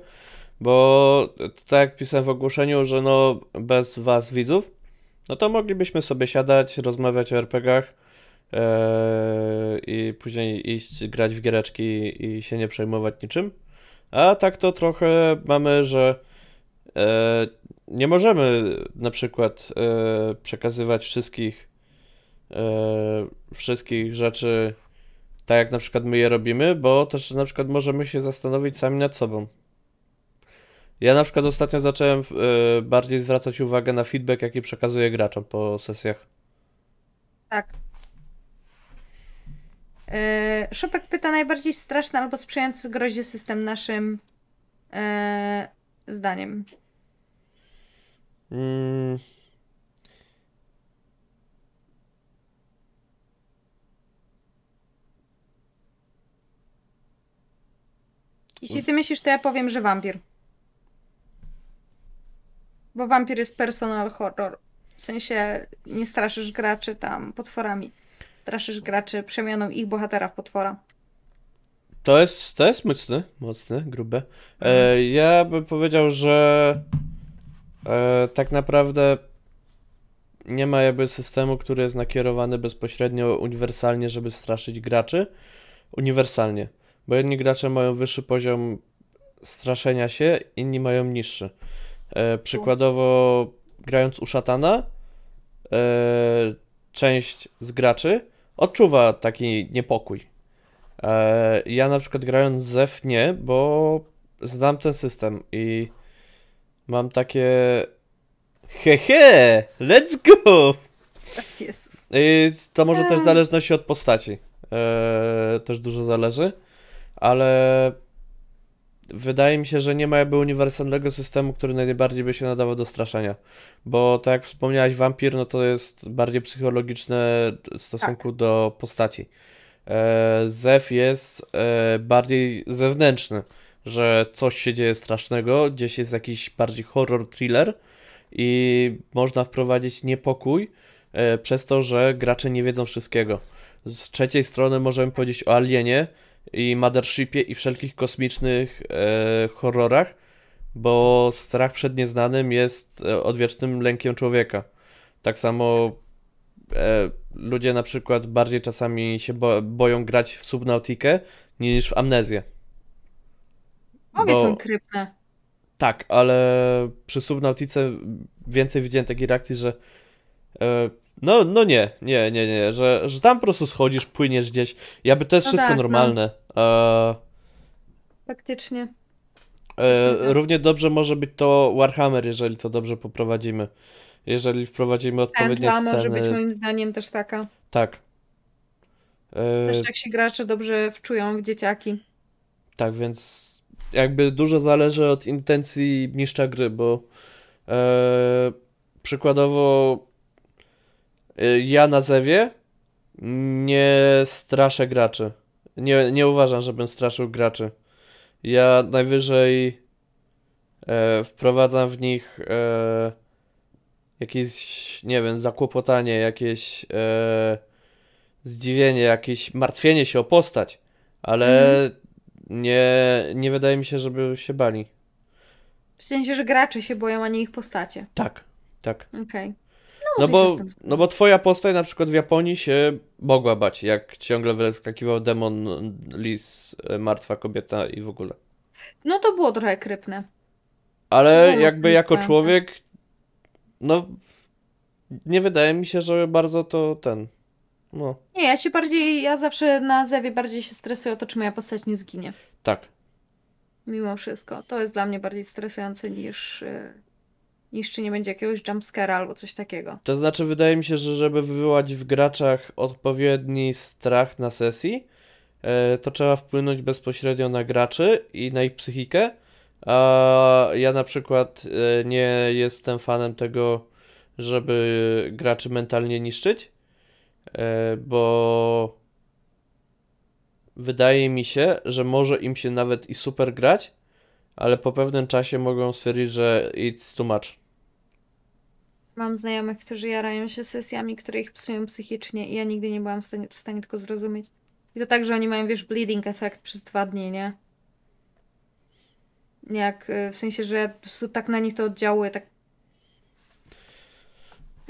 Bo tak jak pisałem w ogłoszeniu, że no bez was widzów, no to moglibyśmy sobie siadać, rozmawiać o RPGach i później iść grać w giereczki i się nie przejmować niczym. A tak to trochę mamy, że e, nie możemy na przykład e, przekazywać wszystkich wszystkich rzeczy tak jak na przykład my je robimy, bo też na przykład możemy się zastanowić sami nad sobą. Ja na przykład ostatnio zacząłem e, bardziej zwracać uwagę na feedback, jaki przekazuję graczom po sesjach. Tak. Yy, Szopek pyta najbardziej straszny albo sprzyjający grozie system naszym yy, zdaniem. Mm, Jeśli ty myślisz, to ja powiem, że wampir. Bo wampir jest personal horror. W sensie nie straszysz graczy tam potworami. Straszysz graczy przemianą ich bohatera w potwora. To jest, to jest mocne, mocne, grube. E, ja bym powiedział, że e, tak naprawdę nie ma jakby systemu, który jest nakierowany bezpośrednio, uniwersalnie, żeby straszyć graczy. Uniwersalnie. Bo jedni gracze mają wyższy poziom straszenia się, inni mają niższy. E, przykładowo, grając u szatana, e, część z graczy odczuwa taki niepokój. E, ja na przykład grając Zef nie, bo znam ten system i mam takie hehe, let's go! Jezus. I to może też zależności od postaci. E, też dużo zależy, ale wydaje mi się, że nie ma jakby uniwersalnego systemu, który najbardziej by się nadawał do straszenia. Bo tak jak wspomniałaś, wampir, no to jest bardziej psychologiczne w stosunku do postaci. E, Zef jest e, bardziej zewnętrzny, że coś się dzieje strasznego, gdzieś jest jakiś bardziej horror thriller i można wprowadzić niepokój e, przez to, że gracze nie wiedzą wszystkiego. Z trzeciej strony możemy powiedzieć o Alienie i Mothershipie i wszelkich kosmicznych e, horrorach, bo strach przed nieznanym jest e, odwiecznym lękiem człowieka. Tak samo e, ludzie na przykład bardziej czasami się bo boją grać w Subnautikę niż w Amnezję. Obie Bo- są krypne. Tak, ale przy Subnautice więcej widziałem takiej reakcji, że e, no, no nie, nie, nie, nie, że, że tam po prostu schodzisz, płyniesz gdzieś. Jakby to jest No wszystko tak, no. normalne. E, Faktycznie. e, tak. równie dobrze może być to Warhammer, jeżeli to dobrze poprowadzimy. Jeżeli wprowadzimy odpowiednie Pętla może być sceny. moim zdaniem też taka. Tak. E, Też jak się gracze dobrze wczują w dzieciaki. Tak, więc jakby dużo zależy od intencji mistrza gry, bo e, przykładowo ja na Zewie nie straszę graczy. Nie, nie uważam, żebym straszył graczy. Ja najwyżej e, wprowadzam w nich e, jakieś, nie wiem, zakłopotanie, jakieś e, zdziwienie, jakieś martwienie się o postać, ale nie, nie wydaje mi się, żeby się bali. W sensie, że gracze się boją, a nie ich postacie. Tak, tak. Okej. No bo, no bo twoja postać na przykład w Japonii się mogła bać, jak ciągle wyskakiwał demon, lis, e, martwa kobieta i w ogóle. No to było trochę krypne. Ale No, jakby no, jako człowiek, no nie wydaje mi się, że bardzo to ten. No, Nie, ja się bardziej, ja zawsze na Zewie bardziej się stresuję o to, czy moja postać nie zginie. tak. Mimo wszystko. To jest dla mnie bardziej stresujące niż, niż czy nie będzie jakiegoś jumpscare'a albo coś takiego. To znaczy, wydaje mi się, że żeby wywołać w graczach odpowiedni strach na sesji, e, to trzeba wpłynąć bezpośrednio na graczy i na ich psychikę. A ja na przykład e, nie jestem fanem tego, żeby graczy mentalnie niszczyć, e, bo wydaje mi się, że może im się nawet i super grać, ale po pewnym czasie mogą stwierdzić, że it's too much. Mam znajomych, którzy jarają się sesjami, które ich psują psychicznie i ja nigdy nie byłam w stanie, w stanie tego zrozumieć. I to tak, że oni mają, wiesz, bleeding efekt przez dwa dni, nie? Jak, y, w sensie, że po prostu tak na nich to oddziałuje, tak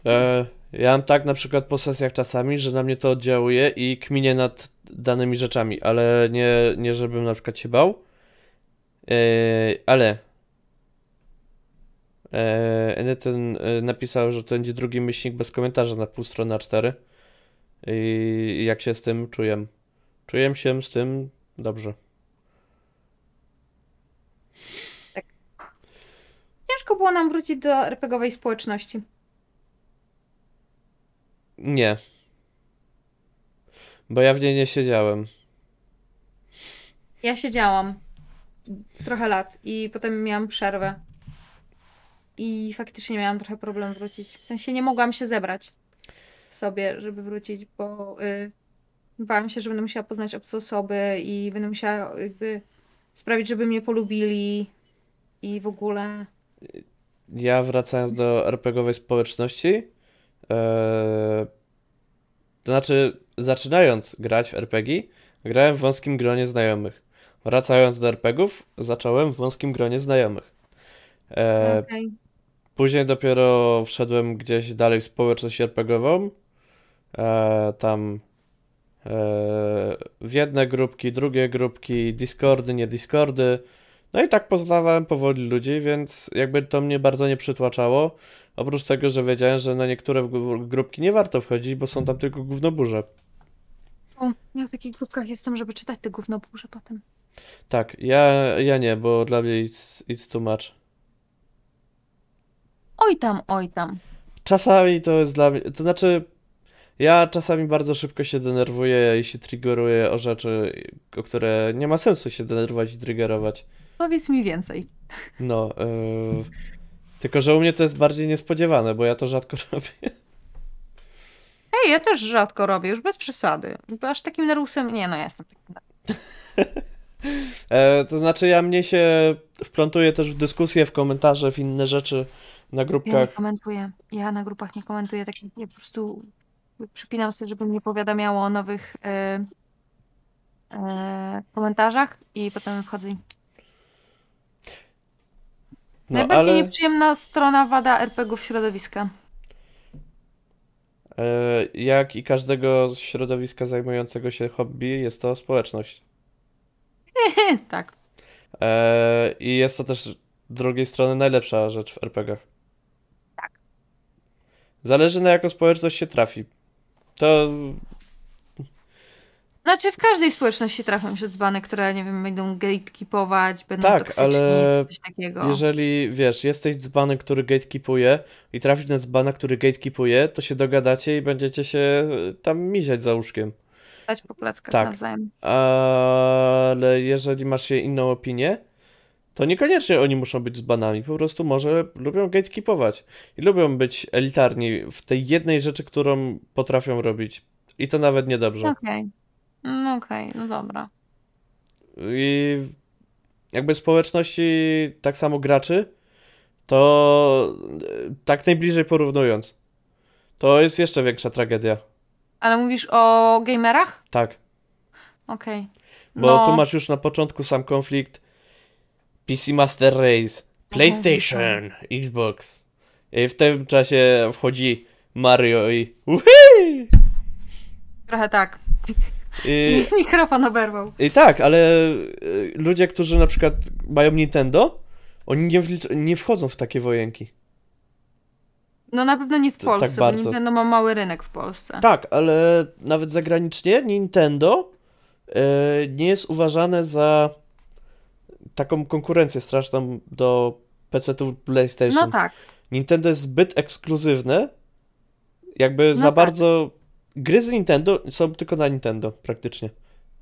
E, ja mam tak na przykład po sesjach czasami, że na mnie to oddziałuje i kminię nad danymi rzeczami, ale nie, nie żebym na przykład się bał. E, ale e, Eneton e, napisał, że to będzie drugi myślnik bez komentarza na pół strony A4. I, jak się z tym czuję? Czuję się z tym dobrze. ciężko było nam wrócić do RPGowej społeczności. Nie. Bo ja w niej nie siedziałem. Ja siedziałam trochę lat i potem miałam przerwę. I faktycznie miałam trochę problem wrócić. W sensie nie mogłam się zebrać w sobie, żeby wrócić, bo y, bałam się, że będę musiała poznać obce osoby i będę musiała jakby sprawić, żeby mnie polubili i w ogóle. Ja wracając do RPGowej społeczności, e, to znaczy zaczynając grać w RPG, grałem w wąskim gronie znajomych. Wracając do RPGów, zacząłem w wąskim gronie znajomych. E, Okej. Później dopiero wszedłem gdzieś dalej w społeczność RPGową. E, tam e, w jedne grupki, drugie grupki, Discordy, nie Discordy. No i tak poznawałem powoli ludzi, więc jakby to mnie bardzo nie przytłaczało. Oprócz tego, że wiedziałem, że na niektóre grupki nie warto wchodzić, bo są tam tylko gównoburze. O, ja w takich grupkach jestem, żeby czytać te gówno burze potem. Tak, ja, ja nie, bo dla mnie it's, it's too much. Oj tam, oj tam. Czasami to jest dla mnie, to znaczy ja czasami bardzo szybko się denerwuję i się triggeruję o rzeczy, o które nie ma sensu się denerwować i triggerować. Powiedz mi więcej. No, yy, tylko że u mnie to jest bardziej niespodziewane, bo ja to rzadko [laughs] robię. Hej, ja też rzadko robię, już bez przesady. Bo aż takim nerwusem. Nie, no ja jestem takim. [laughs] E, to znaczy ja mnie się wplątuję też w dyskusje, w komentarze, w inne rzeczy na Ja nie grupkach. komentuję. Ja na grupach nie komentuję. Tak nie, po prostu przypinam sobie, żeby mnie powiadamiało o nowych e, e, komentarzach i potem wchodzę. i- No, Najbardziej ale nieprzyjemna strona wada RPGów środowiska. e, jak i każdego z środowiska zajmującego się hobby, jest to społeczność. [laughs] tak. E, I jest to też z drugiej strony najlepsza rzecz w RPGach. Zależy na jaką społeczność się trafi. To Znaczy w każdej społeczności trafią się dzbany, które, nie wiem, będą gatekeepować, będą Tak, toksyczni, ale coś takiego. jeżeli wiesz, jesteś dzbanem, który gatekeepuje i trafisz na dzbana, który gatekeepuje, to się dogadacie i będziecie się e, tam miziać za łóżkiem. Dać po plackach Tak. nawzajem. Ale jeżeli masz inną opinię, to niekoniecznie oni muszą być dzbanami. Po prostu może lubią gatekeepować i lubią być elitarni w tej jednej rzeczy, którą potrafią robić. I to nawet niedobrze. Okej. No okej, no dobra. I jakby społeczności, tak samo graczy, to e, tak najbliżej porównując, to jest jeszcze większa tragedia. Ale mówisz o gamerach? Tak. Okej. Bo No. tu masz już na początku sam konflikt PC Master Race, PlayStation, Xbox. I w tym czasie wchodzi Mario i Uhi! Trochę tak. I, I [laughs] mikrofon oberwał. I tak, ale y, ludzie, którzy na przykład mają Nintendo, oni nie, nie wchodzą w takie wojenki. No na pewno nie w To- tak Polsce, bo bardzo. Nintendo ma mały rynek w Polsce. Tak, ale nawet zagranicznie Nintendo y, nie jest uważane za taką konkurencję straszną do PC-ów PlayStation. No tak. Nintendo jest zbyt ekskluzywne, jakby No za tak. bardzo... Gry z Nintendo są tylko na Nintendo, praktycznie.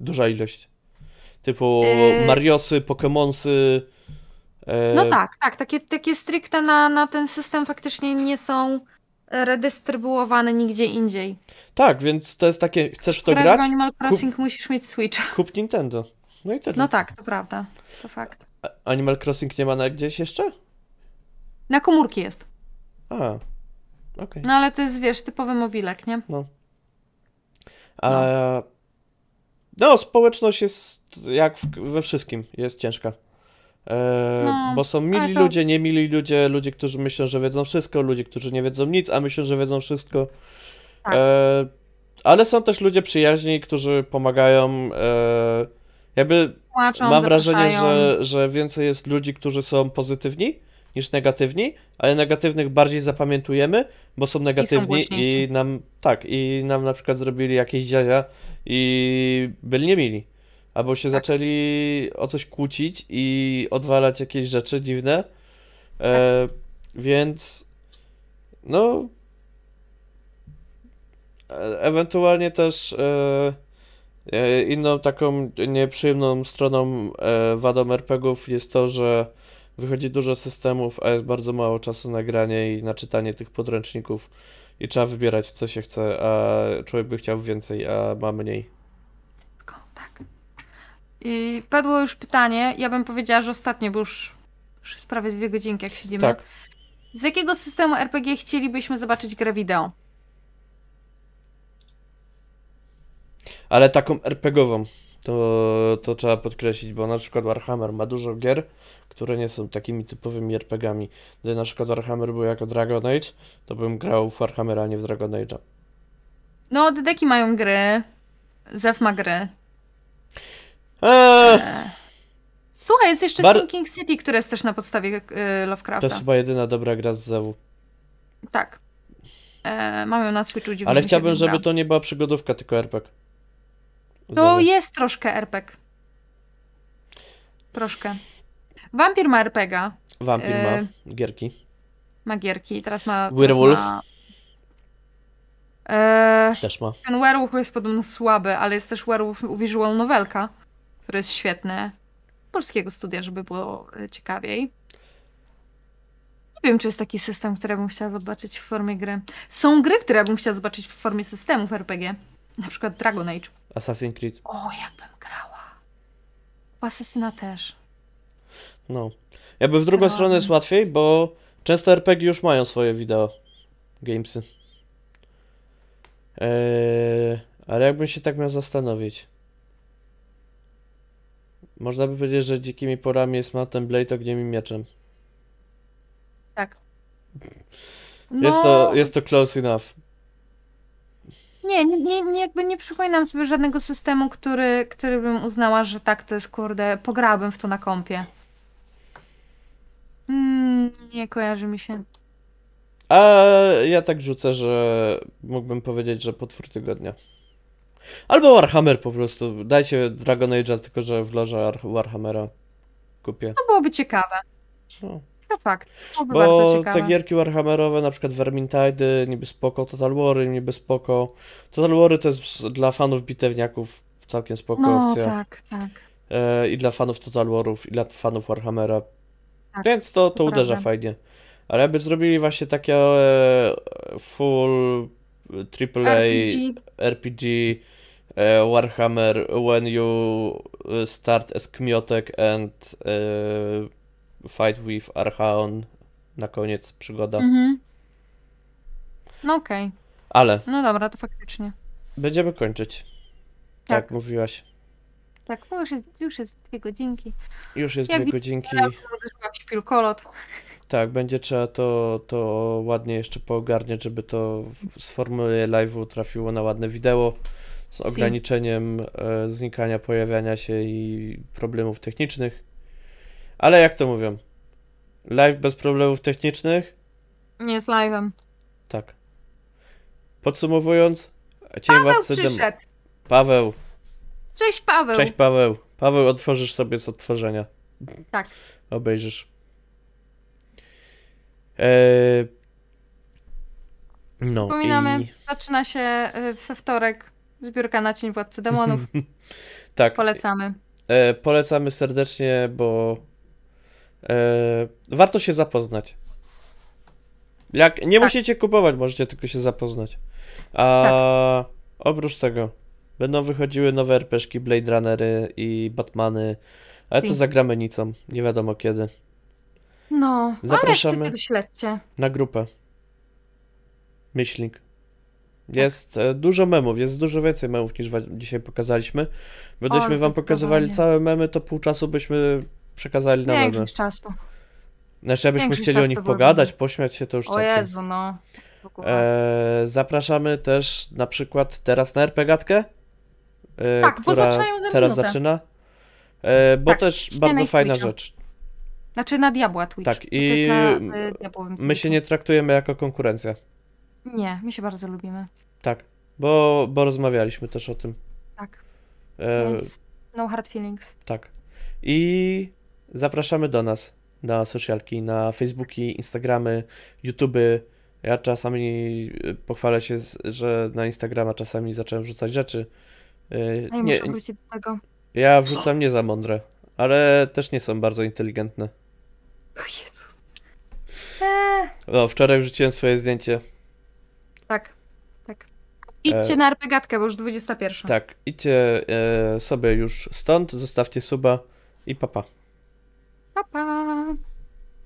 Duża ilość. Typu Yy. Mariosy, Pokemonsy... e, No tak, tak. Takie, takie stricte na, na ten system faktycznie nie są redystrybuowane nigdzie indziej. Tak, więc to jest takie, chcesz w to grać? Animal Crossing musisz mieć Switcha. Kup Nintendo. No i tyle. No tak, to prawda. To fakt. Animal Crossing nie ma na gdzieś jeszcze? Na komórki jest. A, okej. No ale to jest, wiesz, typowy mobilek, nie? A... No, społeczność jest jak w, we wszystkim, jest ciężka. E, No, bo są mili to- ludzie, niemili ludzie, ludzie, którzy myślą, że wiedzą wszystko, ludzie, którzy nie wiedzą nic, a myślą, że wiedzą wszystko. Tak. E, ale są też ludzie przyjaźni, którzy pomagają. E, jakby Płaczą, mam wrażenie, że, że więcej jest ludzi, którzy są pozytywni niż negatywni, ale negatywnych bardziej zapamiętujemy, bo są negatywni i, głośniejsi. nam, tak, i nam na przykład zrobili jakieś dziadzia i byli niemili. Albo Tak. się zaczęli o coś kłócić i odwalać jakieś rzeczy dziwne. E, więc no e, ewentualnie też e, inną taką nieprzyjemną stroną e, wadą RPGów jest to, że wychodzi dużo systemów, a jest bardzo mało czasu na granie i na czytanie tych podręczników i trzeba wybierać co się chce, a człowiek by chciał więcej, a ma mniej. Wszystko, tak. I padło już pytanie, ja bym powiedziała, że ostatnie, bo już, już jest prawie dwie godzinki, jak siedzimy. Tak. Z jakiego systemu RPG chcielibyśmy zobaczyć grę wideo? Ale taką RPGową to, to trzeba podkreślić, bo na przykład Warhammer ma dużo gier, które nie są takimi typowymi RPGami. Gdyby na przykład Warhammer był jako Dragon Age, to bym grał w Warhammera, a nie w Dragon Age'a. No, Dedeki mają gry, Zef ma gry. Eee. Słuchaj, jest jeszcze Bar- Sinking City, które jest też na podstawie e, Lovecrafta. to jest chyba jedyna dobra gra z Zewu. Tak. E, mam ją na Switchu, Ale chciałbym, żeby to nie była przygodówka, tylko RPG. To Zewu. jest troszkę RPG. Troszkę. Vampir ma RPGa, Vampir ma e, gierki. ma gierki, teraz ma... teraz Werewolf? Ma... E, Też ma. ten werewolf jest podobno słaby, ale jest też werewolf visual novelka, który jest świetny. Polskiego studia, żeby było e, ciekawiej. Nie wiem, czy jest taki system, który bym chciała zobaczyć w formie gry. Są gry, które bym chciała zobaczyć w formie systemów RPG. Na przykład Dragon Age. Assassin's Creed. O, jakbym grała. W Asesyna też. No. Jakby w drugą stronę jest łatwiej, bo często RPG już mają swoje wideo. Gamesy. Eee, ale jakbym się tak miał zastanowić. Można by powiedzieć, że dzikimi porami jest Mountain Blade ogniem i mieczem. Tak. Jest, No, to, jest to close enough. Nie, nie, nie, jakby nie przypominam sobie żadnego systemu, który, który bym uznała, że tak, to jest kurde, pograłabym w to na kompie. Mm, nie kojarzy mi się. A ja tak rzucę, że mógłbym powiedzieć, że potwór tygodnia. Albo Warhammer po prostu. Dajcie Dragon Age'a, tylko że w loże Ar- Warhammera kupię. To byłoby ciekawe. No. To fakt. Byłoby bardzo Bo ciekawe. te gierki Warhammerowe, na przykład Vermintide, niby spoko, Total Wary, niby spoko. Total Wary to jest dla fanów bitewniaków całkiem spoko No, opcja. tak, tak. E, I dla fanów Total Warów, i dla fanów Warhammera. Tak, Więc to, to to uderza prawda. fajnie. Ale jakby zrobili właśnie takie e, full AAA RPG. RPG e, Warhammer when you e, start as Kmiotek and fight with Archaon. Na koniec przygoda. Mhm. No okej. Ale No dobra, to faktycznie. będziemy kończyć. Tak, Tak. mówiłaś. Tak, bo już jest, już jest dwie godzinki. Już jest Jak dwie godzinki. Śpilkolot. Tak, będzie trzeba to, to ładnie jeszcze poogarniać, żeby to z formuły live'u trafiło na ładne wideo z ograniczeniem e, znikania, pojawiania się i problemów technicznych. Ale jak to mówią? Live bez problemów technicznych? Nie jest live'em. Tak. Podsumowując, Cień Paweł Władcy Dem- przyszedł. Paweł. Cześć Paweł. Cześć Paweł. Paweł, otworzysz sobie z odtworzenia. Tak. Obejrzysz. Eee... No Przypominamy, i... zaczyna się y, we wtorek zbiórka na Cień Władcy Demonów. [laughs] Tak, Polecamy. e, polecamy serdecznie, bo e, warto się zapoznać. Jak nie Tak. musicie kupować, możecie tylko się zapoznać. A Tak. oprócz tego będą wychodziły nowe RPszki, Blade Runnery i Batmany, ale to zagramy nicą, nie wiadomo kiedy. No, Zapraszamy. ale śledźcie. Na grupę. Myślnik. Jest e, dużo memów, jest dużo więcej memów niż dzisiaj pokazaliśmy. Gdybyśmy wam pokazywali całe memy, to pół czasu byśmy przekazali na memy. Większość czasu. Znaczy, abyśmy chcieli o nich pogadać, pośmiać się, to już O całkiem. Jezu, no. E, zapraszamy też na przykład teraz na RPGatkę, e, Tak, bo zaczynają za teraz minutę. zaczyna. E, bo Tak, też bardzo fajna Twitcha. rzecz. Znaczy na Diabła Twitch. Tak, i To jest na y, My się Twitchu. nie traktujemy jako konkurencja. Nie, my się bardzo lubimy. Tak, bo, bo rozmawialiśmy też o tym. Tak, E, więc no hard feelings. Tak. I zapraszamy do nas na socialki, na Facebooki, Instagramy, YouTuby. Ja czasami y, pochwalę się, że na Instagrama czasami zacząłem wrzucać rzeczy. Y, No i Nie, muszę wrócić do tego. ja wrzucam nie za mądre, ale też nie są bardzo inteligentne. O Jezus. Eee, O, wczoraj wrzuciłem swoje zdjęcie. tak, tak. Idźcie E, na RPGatkę, bo już 21. Tak, idźcie e, sobie już stąd, zostawcie suba i papa. Pa, pa.